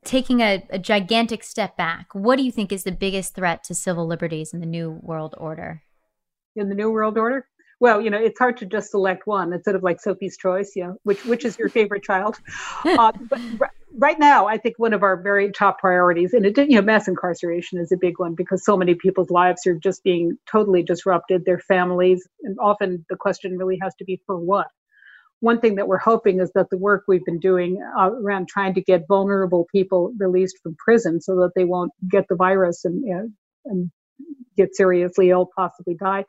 taking a, a gigantic step back, what do you think is the biggest threat to civil liberties in the New World Order? In the New World Order? Well, you know, it's hard to just select one. It's sort of like Sophie's Choice, you know, which which is your favorite child? [LAUGHS] Uh, but right now, I think one of our very top priorities, and it you know, mass incarceration is a big one because so many people's lives are just being totally disrupted, their families, and often the question really has to be for what? one thing that we're hoping is that the work we've been doing uh, around trying to get vulnerable people released from prison so that they won't get the virus and, uh, and get seriously ill, possibly die,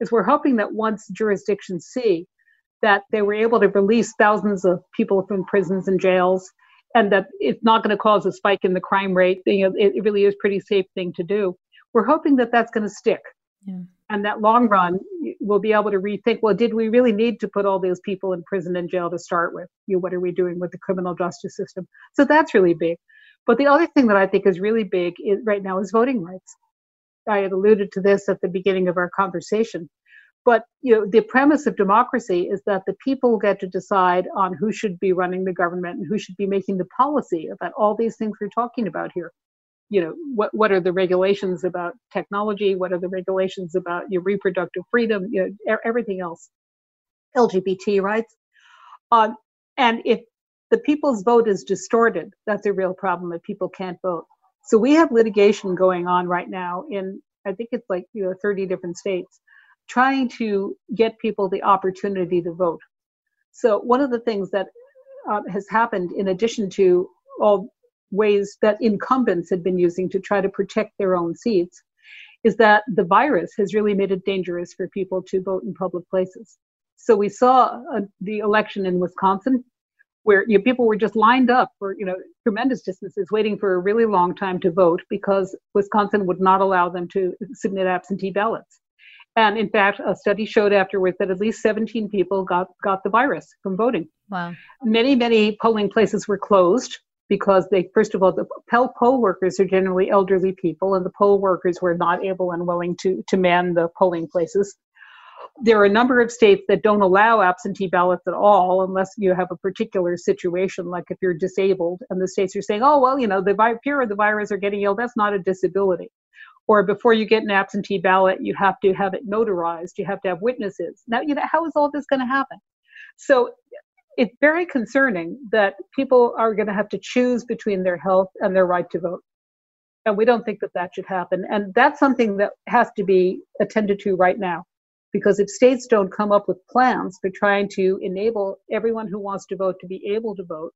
is we're hoping that once jurisdictions see that they were able to release thousands of people from prisons and jails and that it's not going to cause a spike in the crime rate, you know, it, it really is a pretty safe thing to do. We're hoping that that's going to stick. Yeah. And that long run we'll be able to rethink well did we really need to put all those people in prison and jail to start with? You know, what are we doing with the criminal justice system? So that's really big. But the other thing that i think is really big is, right now is voting rights. I had alluded to this at the beginning of our conversation but you know the premise of democracy is that the people get to decide on who should be running the government and who should be making the policy about all these things we're talking about here. You know what what are the regulations about technology? What are the regulations about your reproductive freedom? You know everything else. Lgbt rights. Um, and if the people's vote is distorted that's a real problem if people can't vote. So we have litigation going on right now in i think it's like you know 30 different states trying to get people the opportunity to vote so one of the things that uh, has happened in addition to all ways that incumbents had been using to try to protect their own seats is that the virus has really made it dangerous for people to vote in public places. So we saw uh, the election in Wisconsin where you know, people were just lined up for you know tremendous distances waiting for a really long time to vote because Wisconsin would not allow them to submit absentee ballots. And in fact, a study showed afterwards that at least 17 people got, got the virus from voting. Wow. Many, many polling places were closed because they first of all the poll, poll workers are generally elderly people and the poll workers were not able and willing to to man the polling places there are a number of states that don't allow absentee ballots at all unless you have a particular situation like if you're disabled and the states are saying oh well you know the fear of the virus or getting ill that's not a disability or before you get an absentee ballot you have to have it notarized you have to have witnesses now you know how is all this going to happen so it's very concerning that people are going to have to choose between their health and their right to vote. And we don't think that that should happen. And that's something that has to be attended to right now. Because if states don't come up with plans for trying to enable everyone who wants to vote to be able to vote,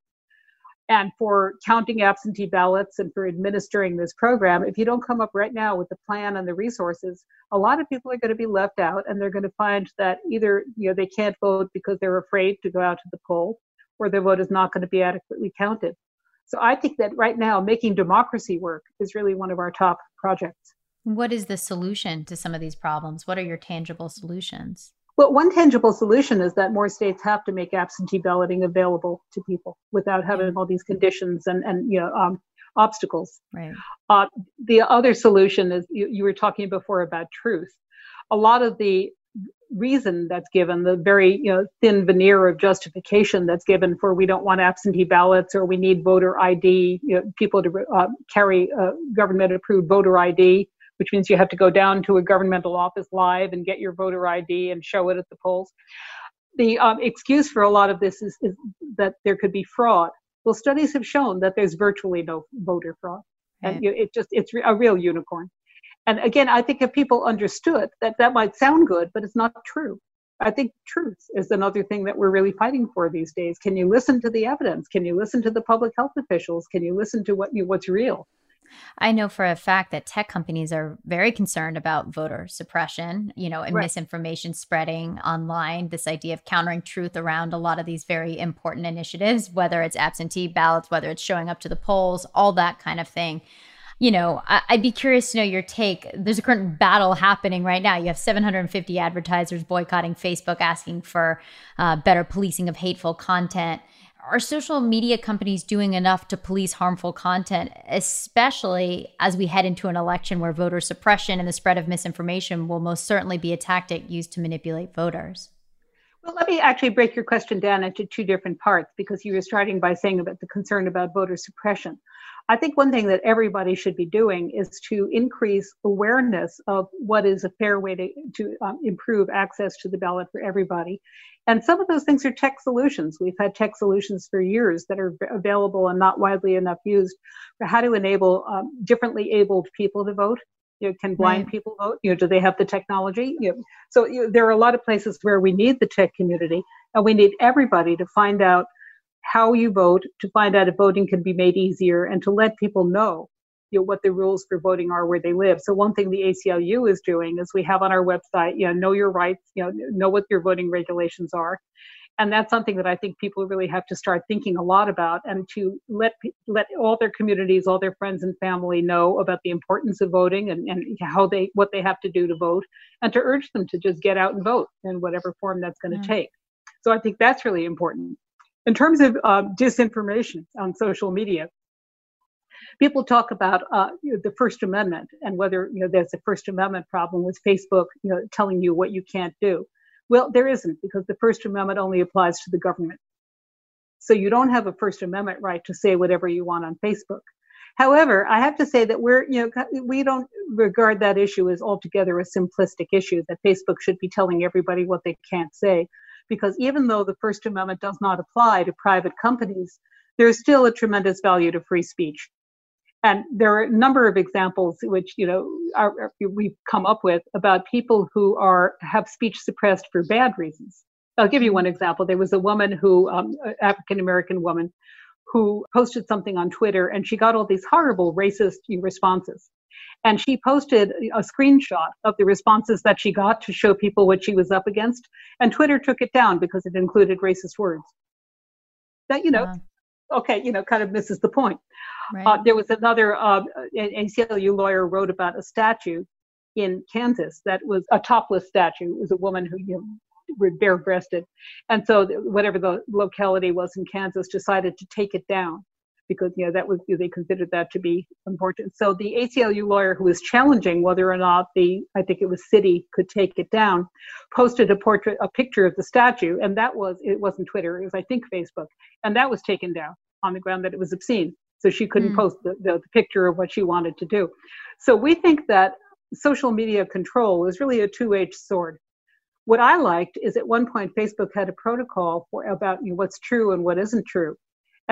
and for counting absentee ballots and for administering this program, if you don't come up right now with the plan and the resources, a lot of people are going to be left out and they're going to find that either you know they can't vote because they're afraid to go out to the poll or their vote is not going to be adequately counted. So I think that right now making democracy work is really one of our top projects. What is the solution to some of these problems? What are your tangible solutions? Well, one tangible solution is that more states have to make absentee balloting available to people without having all these conditions and, and you know, um, obstacles. Right. Uh, the other solution is you, you were talking before about truth. A lot of the reason that's given, the very you know thin veneer of justification that's given for we don't want absentee ballots or we need voter ID, you know, people to uh, carry government approved voter ID which means you have to go down to a governmental office live and get your voter ID and show it at the polls. The um, excuse for a lot of this is, is, that there could be fraud. Well, studies have shown that there's virtually no voter fraud, and right. you, it just it's a real unicorn. And again, I think if people understood that that might sound good, but it's not true. I think truth is another thing that we're really fighting for these days. Can you listen to the evidence? Can you listen to the public health officials? Can you listen to what you, what's real? I know for a fact that tech companies are very concerned about voter suppression, you know, and right. misinformation spreading online, this idea of countering truth around a lot of these very important initiatives, whether it's absentee ballots, whether it's showing up to the polls, all that kind of thing. You know, I- would be curious to know your take. There's a current battle happening right now. You have 750 advertisers boycotting Facebook, asking for uh, better policing of hateful content are social media companies doing enough to police harmful content, especially as we head into an election where voter suppression and the spread of misinformation will most certainly be a tactic used to manipulate voters? Well, let me actually break your question down into two different parts because you were starting by saying about the concern about voter suppression. I think one thing that everybody should be doing is to increase awareness of what is a fair way to, to um, improve access to the ballot for everybody. And some of those things are tech solutions. We've had tech solutions for years that are available and not widely enough used for how to enable um, differently abled people to vote. You know, can blind right. people vote? You know, do they have the technology? You know, so you know, there are a lot of places where we need the tech community, and we need everybody to find out how you vote, to find out if voting can be made easier, and to let people know, you know, what the rules for voting are where they live. So one thing the ACLU is doing is we have on our website, you know, know your rights, you know, know what your voting regulations are. And that's something that I think people really have to start thinking a lot about, and to let let all their communities, all their friends and family know about the importance of voting and, and how they what they have to do to vote, and to urge them to just get out and vote in whatever form that's going to yeah. take. So I think that's really important. In terms of uh, disinformation on social media, people talk about uh, you know, the First Amendment and whether you know there's a First Amendment problem with Facebook, you know, telling you what you can't do. Well, there isn't because the First Amendment only applies to the government. So you don't have a First Amendment right to say whatever you want on Facebook. However, I have to say that we're, you know, we don't regard that issue as altogether a simplistic issue that Facebook should be telling everybody what they can't say because even though the First Amendment does not apply to private companies, there's still a tremendous value to free speech. And there are a number of examples which you know are, we've come up with about people who are have speech suppressed for bad reasons. I'll give you one example. There was a woman who, um, African American woman, who posted something on Twitter, and she got all these horrible racist responses. And she posted a screenshot of the responses that she got to show people what she was up against. And Twitter took it down because it included racist words. That, you know, uh-huh. okay, you know, kind of misses the point. Right. Uh, there was another uh, ACLU lawyer wrote about a statue in Kansas that was a topless statue. It was a woman who you know, bare breasted. And so, whatever the locality was in Kansas decided to take it down because you know that was they considered that to be important. So the ACLU lawyer who was challenging whether or not the I think it was city could take it down, posted a portrait a picture of the statue, and that was it wasn't Twitter, it was I think Facebook, and that was taken down on the ground that it was obscene. So she couldn't mm. post the, the, the picture of what she wanted to do. So we think that social media control is really a two-edged sword. What I liked is at one point Facebook had a protocol for about you know, what's true and what isn't true.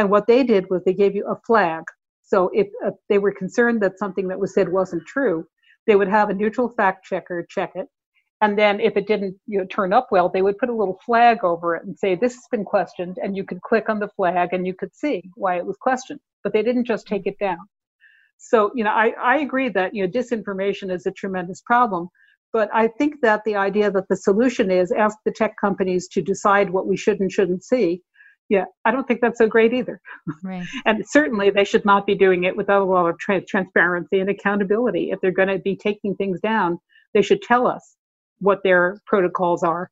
And what they did was they gave you a flag. So if, if they were concerned that something that was said wasn't true, they would have a neutral fact checker check it. And then if it didn't you know, turn up well, they would put a little flag over it and say, this has been questioned. And you could click on the flag and you could see why it was questioned. But they didn't just take it down. So, you know, I, I agree that, you know, disinformation is a tremendous problem. But I think that the idea that the solution is ask the tech companies to decide what we should and shouldn't see yeah, I don't think that's so great either. Right. [LAUGHS] and certainly they should not be doing it without a lot of tra- transparency and accountability. If they're going to be taking things down, they should tell us what their protocols are.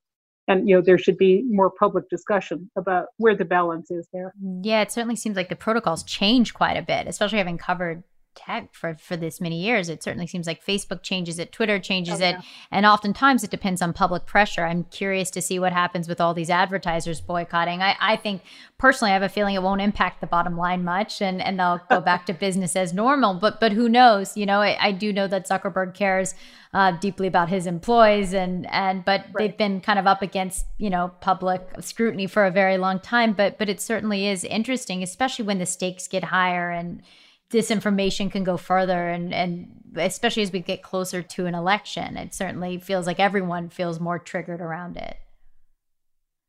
And you know there should be more public discussion about where the balance is there. Yeah, it certainly seems like the protocols change quite a bit, especially having covered tech for for this many years. It certainly seems like facebook changes it twitter changes oh, yeah. it and oftentimes it depends on public pressure. I'm curious to see what happens with all these advertisers boycotting. I, I think personally i have a feeling it won't impact the bottom line much and and they'll go back to business as normal. But but who knows? You know i, I do know that zuckerberg cares uh, deeply about his employees and and but right. they've been kind of up against you know public scrutiny for a very long time. But but it certainly is interesting especially when the stakes get higher and disinformation can go further and and especially as we get closer to an election it certainly feels like everyone feels more triggered around it.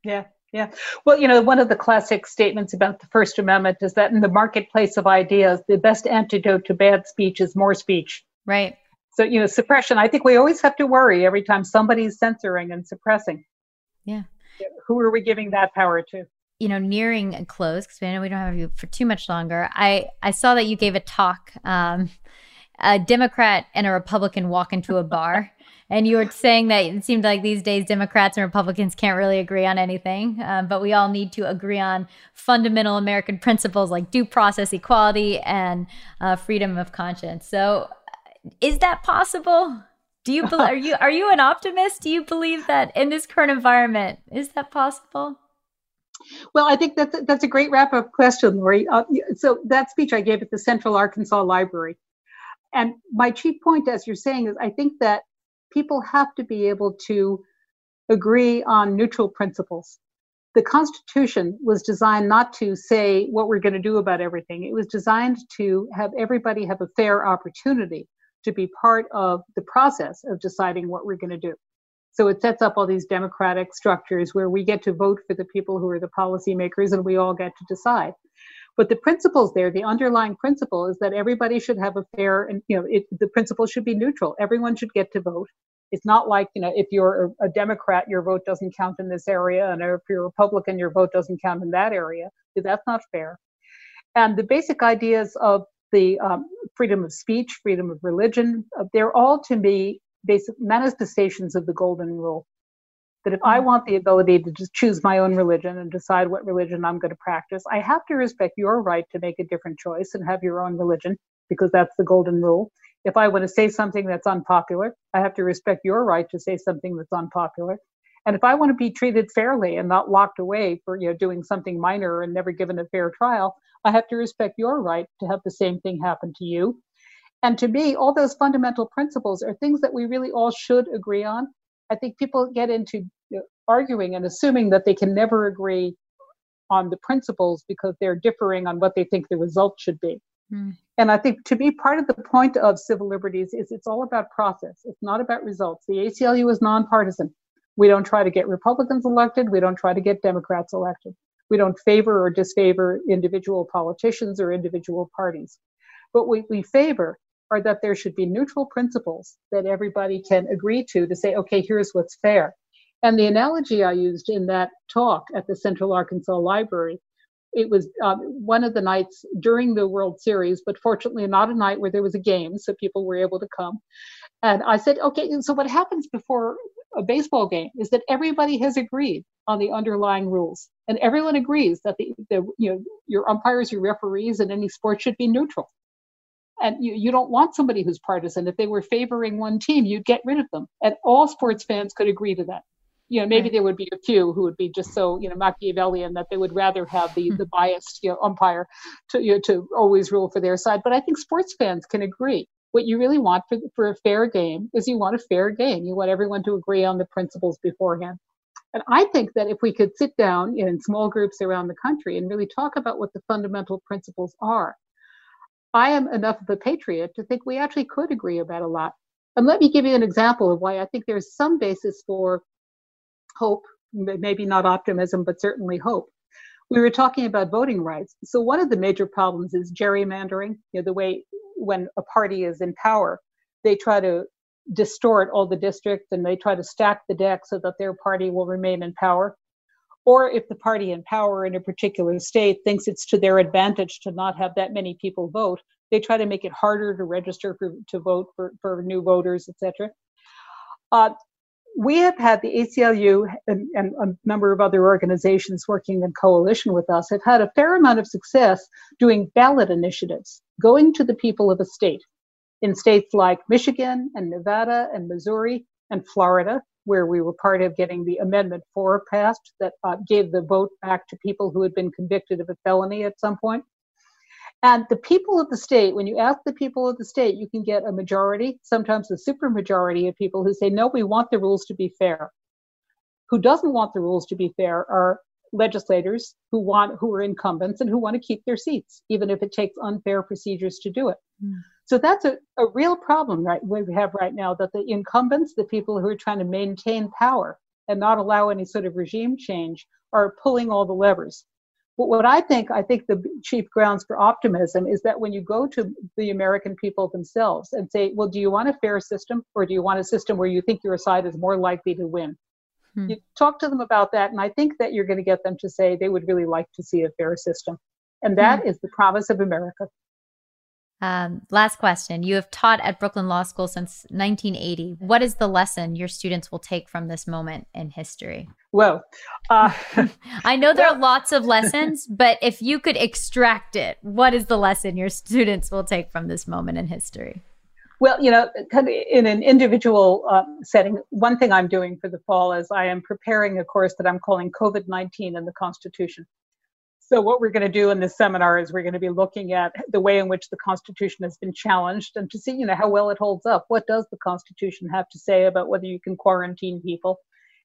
Yeah yeah. Well you know one of the classic statements about the first amendment is that in the marketplace of ideas the best antidote to bad speech is more speech. Right. So you know suppression i think we always have to worry every time somebody's censoring and suppressing. Yeah. Who are we giving that power to you know, nearing a close because we know we don't have you for too much longer. I I saw that you gave a talk. Um, a Democrat and a Republican walk into a bar. [LAUGHS] And you were saying that it seemed like these days Democrats and Republicans can't really agree on anything, um, but we all need to agree on fundamental American principles like due process, equality, and uh, freedom of conscience. So, is that possible? Do you [LAUGHS] are you are you an optimist? Do you believe that in this current environment is that possible? Well, I think that's that's a great wrap up question, Laurie. Uh, so that speech I gave at the Central Arkansas Library, and my chief point, as you're saying, is I think that people have to be able to agree on neutral principles. The Constitution was designed not to say what we're going to do about everything. It was designed to have everybody have a fair opportunity to be part of the process of deciding what we're going to do. So it sets up all these democratic structures where we get to vote for the people who are the policymakers and we all get to decide. But the principles there, the underlying principle is that everybody should have a fair and, you know, it, the principle should be neutral. Everyone should get to vote. It's not like, you know, if you're a, Democrat, your vote doesn't count in this area, and if you're a Republican, your vote doesn't count in that area. That's not fair. And the basic ideas of the um, freedom of speech, freedom of religion, uh, they're all to me basic manifestations of the golden rule. That if I mm-hmm. want the ability to just choose my own religion and decide what religion I'm going to practice, I have to respect your right to make a different choice and have your own religion because that's the golden rule. If I want to say something that's unpopular, I have to respect your right to say something that's unpopular. And if I want to be treated fairly and not locked away for you know doing something minor and never given a fair trial, I have to respect your right to have the same thing happen to you. And to me, all those fundamental principles are things that we really all should agree on. I think people get into arguing and assuming that they can never agree on the principles because they're differing on what they think the result should be. Mm. And I think to be part of the point of civil liberties is it's all about process. It's not about results. The ACLU is nonpartisan. We don't try to get Republicans elected. We don't try to get Democrats elected. We don't favor or disfavor individual politicians or individual parties. What we, we favor are that there should be neutral principles that everybody can agree to to say, okay, here's what's fair. And the analogy I used in that talk at the Central Arkansas Library, it was um, one of the nights during the World Series, but fortunately not a night where there was a game, so people were able to come. And I said, okay, so what happens before a baseball game is that everybody has agreed on the underlying rules, and everyone agrees that the, the you know your umpires, your referees, and any sport should be neutral and you, you don't want somebody who's partisan. If they were favoring one team, you'd get rid of them. And all sports fans could agree to that. You know, maybe right. there would be a few who would be just so, you know, Machiavellian that they would rather have the, hmm. the biased, you know, umpire to, you know, to always rule for their side. But I think sports fans can agree. What you really want for, for a fair game is you want a fair game. You want everyone to agree on the principles beforehand. And I think that if we could sit down in small groups around the country and really talk about what the fundamental principles are, I am enough of a patriot to think we actually could agree about a lot. And let me give you an example of why I think there's some basis for hope, maybe not optimism, but certainly hope. We were talking about voting rights. So one of the major problems is gerrymandering, you know, the way when a party is in power, they try to distort all the districts and they try to stack the deck so that their party will remain in power or if the party in power in a particular state thinks it's to their advantage to not have that many people vote, they try to make it harder to register for, to vote for, for new voters, etc. Uh, we have had the ACLU and, and, a number of other organizations working in coalition with us have had a fair amount of success doing ballot initiatives, going to the people of a state. In states like Michigan and Nevada and Missouri and Florida, where we were part of getting the Amendment 4 passed that uh, gave the vote back to people who had been convicted of a felony at some point. And the people of the state, when you ask the people of the state, you can get a majority, sometimes a supermajority of people who say, no, we want the rules to be fair. Who doesn't want the rules to be fair are legislators who want who are incumbents and who want to keep their seats, even if it takes unfair procedures to do it. Mm. So that's a, a real problem right we have right now that the incumbents, the people who are trying to maintain power and not allow any sort of regime change, are pulling all the levers. But what I think, I think the chief grounds for optimism is that when you go to the American people themselves and say, well, do you want a fair system or do you want a system where you think your side is more likely to win? Hmm. You talk to them about that, and I think that you're going to get them to say they would really like to see a fair system. And that hmm. is the promise of America. Um, last question. You have taught at Brooklyn Law School since 1980. What is the lesson your students will take from this moment in history? Well, uh, [LAUGHS] I know there are lots of lessons, [LAUGHS] but if you could extract it, what is the lesson your students will take from this moment in history? Well, you know, in an individual uh, setting, one thing I'm doing for the fall is I am preparing a course that I'm calling COVID 19 and the Constitution. So, what we're going to do in this seminar is we're going to be looking at the way in which the Constitution has been challenged and to see, you know, how well it holds up. What does the Constitution have to say about whether you can quarantine people?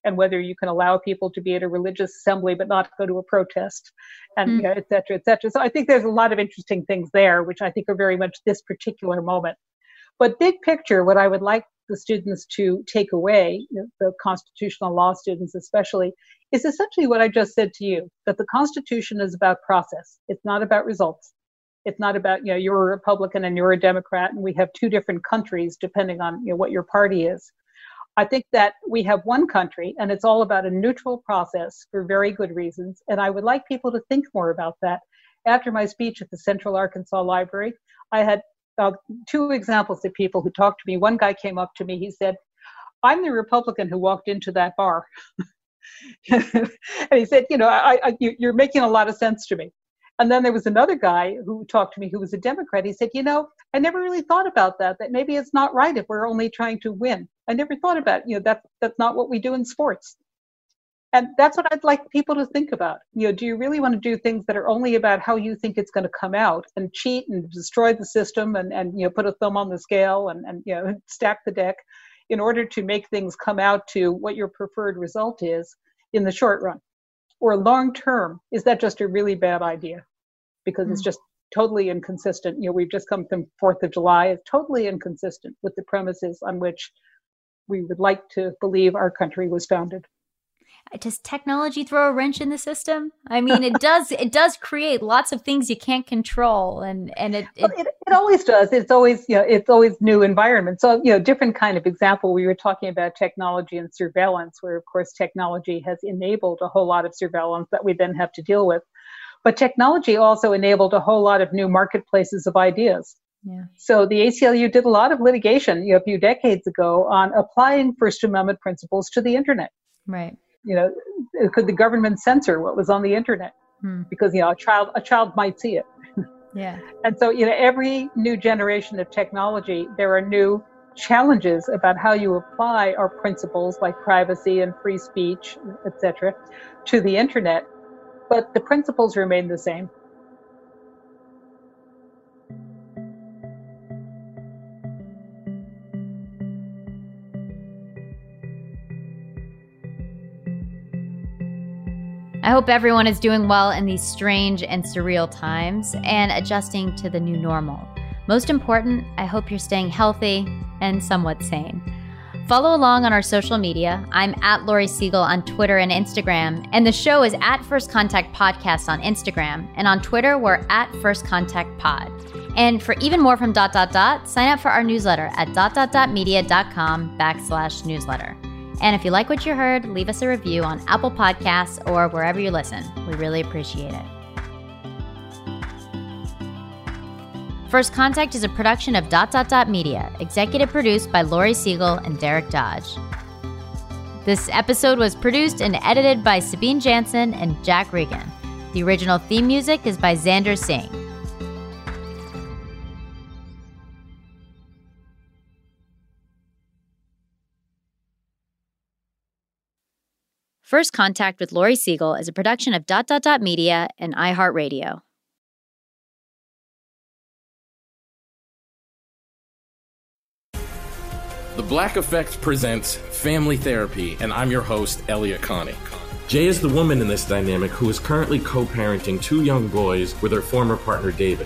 and whether you can allow people to be at a religious assembly but not go to a protest, and mm. you know, et cetera, et cetera. So I think there's a lot of interesting things there, which I think are very much this particular moment. But big picture, what I would like the students to take away, the constitutional law students especially, is essentially what I just said to you that the Constitution is about process. It's not about results. It's not about, you know, you're a Republican and you're a Democrat, and we have two different countries depending on you know, what your party is. I think that we have one country and it's all about a neutral process for very good reasons. And I would like people to think more about that. After my speech at the Central Arkansas Library, I had uh, two examples of people who talked to me. One guy came up to me, he said, I'm the Republican who walked into that bar. [LAUGHS] [LAUGHS] and he said, You know, I, I, you're making a lot of sense to me. And then there was another guy who talked to me who was a Democrat. He said, You know, I never really thought about that, that maybe it's not right if we're only trying to win. I never thought about, you know, that, that's not what we do in sports. And that's what I'd like people to think about. You know, do you really want to do things that are only about how you think it's going to come out and cheat and destroy the system and, and you know, put a thumb on the scale and, and, you know, [LAUGHS] stack the deck in order to make things come out to what your preferred result is in the short run? or long term, is that just a really bad idea? Because mm. it's just totally inconsistent. You know, we've just come from Fourth of July. It's totally inconsistent with the premises on which we would like to believe our country was founded does technology throw a wrench in the system? I mean it does it does create lots of things you can't control and and it it, well, it, it always does. It's always you know it's always new environment. So you know different kind of example we were talking about technology and surveillance where of course technology has enabled a whole lot of surveillance that we then have to deal with. But technology also enabled a whole lot of new marketplaces of ideas. Yeah. So the ACLU did a lot of litigation you know, a few decades ago on applying First Amendment principles to the internet. Right you know, could the government censor what was on the internet? Hmm. Because you know, a child a child might see it. [LAUGHS] Yeah. And so, you know, every new generation of technology, there are new challenges about how you apply our principles like privacy and free speech, etc., to the internet. But the principles remain the same. I hope everyone is doing well in these strange and surreal times and adjusting to the new normal. Most important, I hope you're staying healthy and somewhat sane. Follow along on our social media. I'm at Laurie Segall on Twitter and Instagram, and the show is at First Contact Podcast on Instagram, and on Twitter we're at First Contact Pod. And for even more from dot dot dot, sign up for our newsletter at dot dot dot media.com backslash newsletter. And if you like what you heard, leave us a review on Apple Podcasts or wherever you listen. We really appreciate it. First Contact is a production of Dot Dot Dot Media, executive produced by Laurie Segall and Derek Dodge. This episode was produced and edited by Sabine Jansen and Jack Regan. The original theme music is by Xander Singh. First Contact with Laurie Segall is a production of Dot Dot Dot Media and iHeartRadio. The Black Effect presents Family Therapy, and I'm your host, Elliott Connie. Jay is the woman in this dynamic who is currently co parenting two young boys with her former partner, David.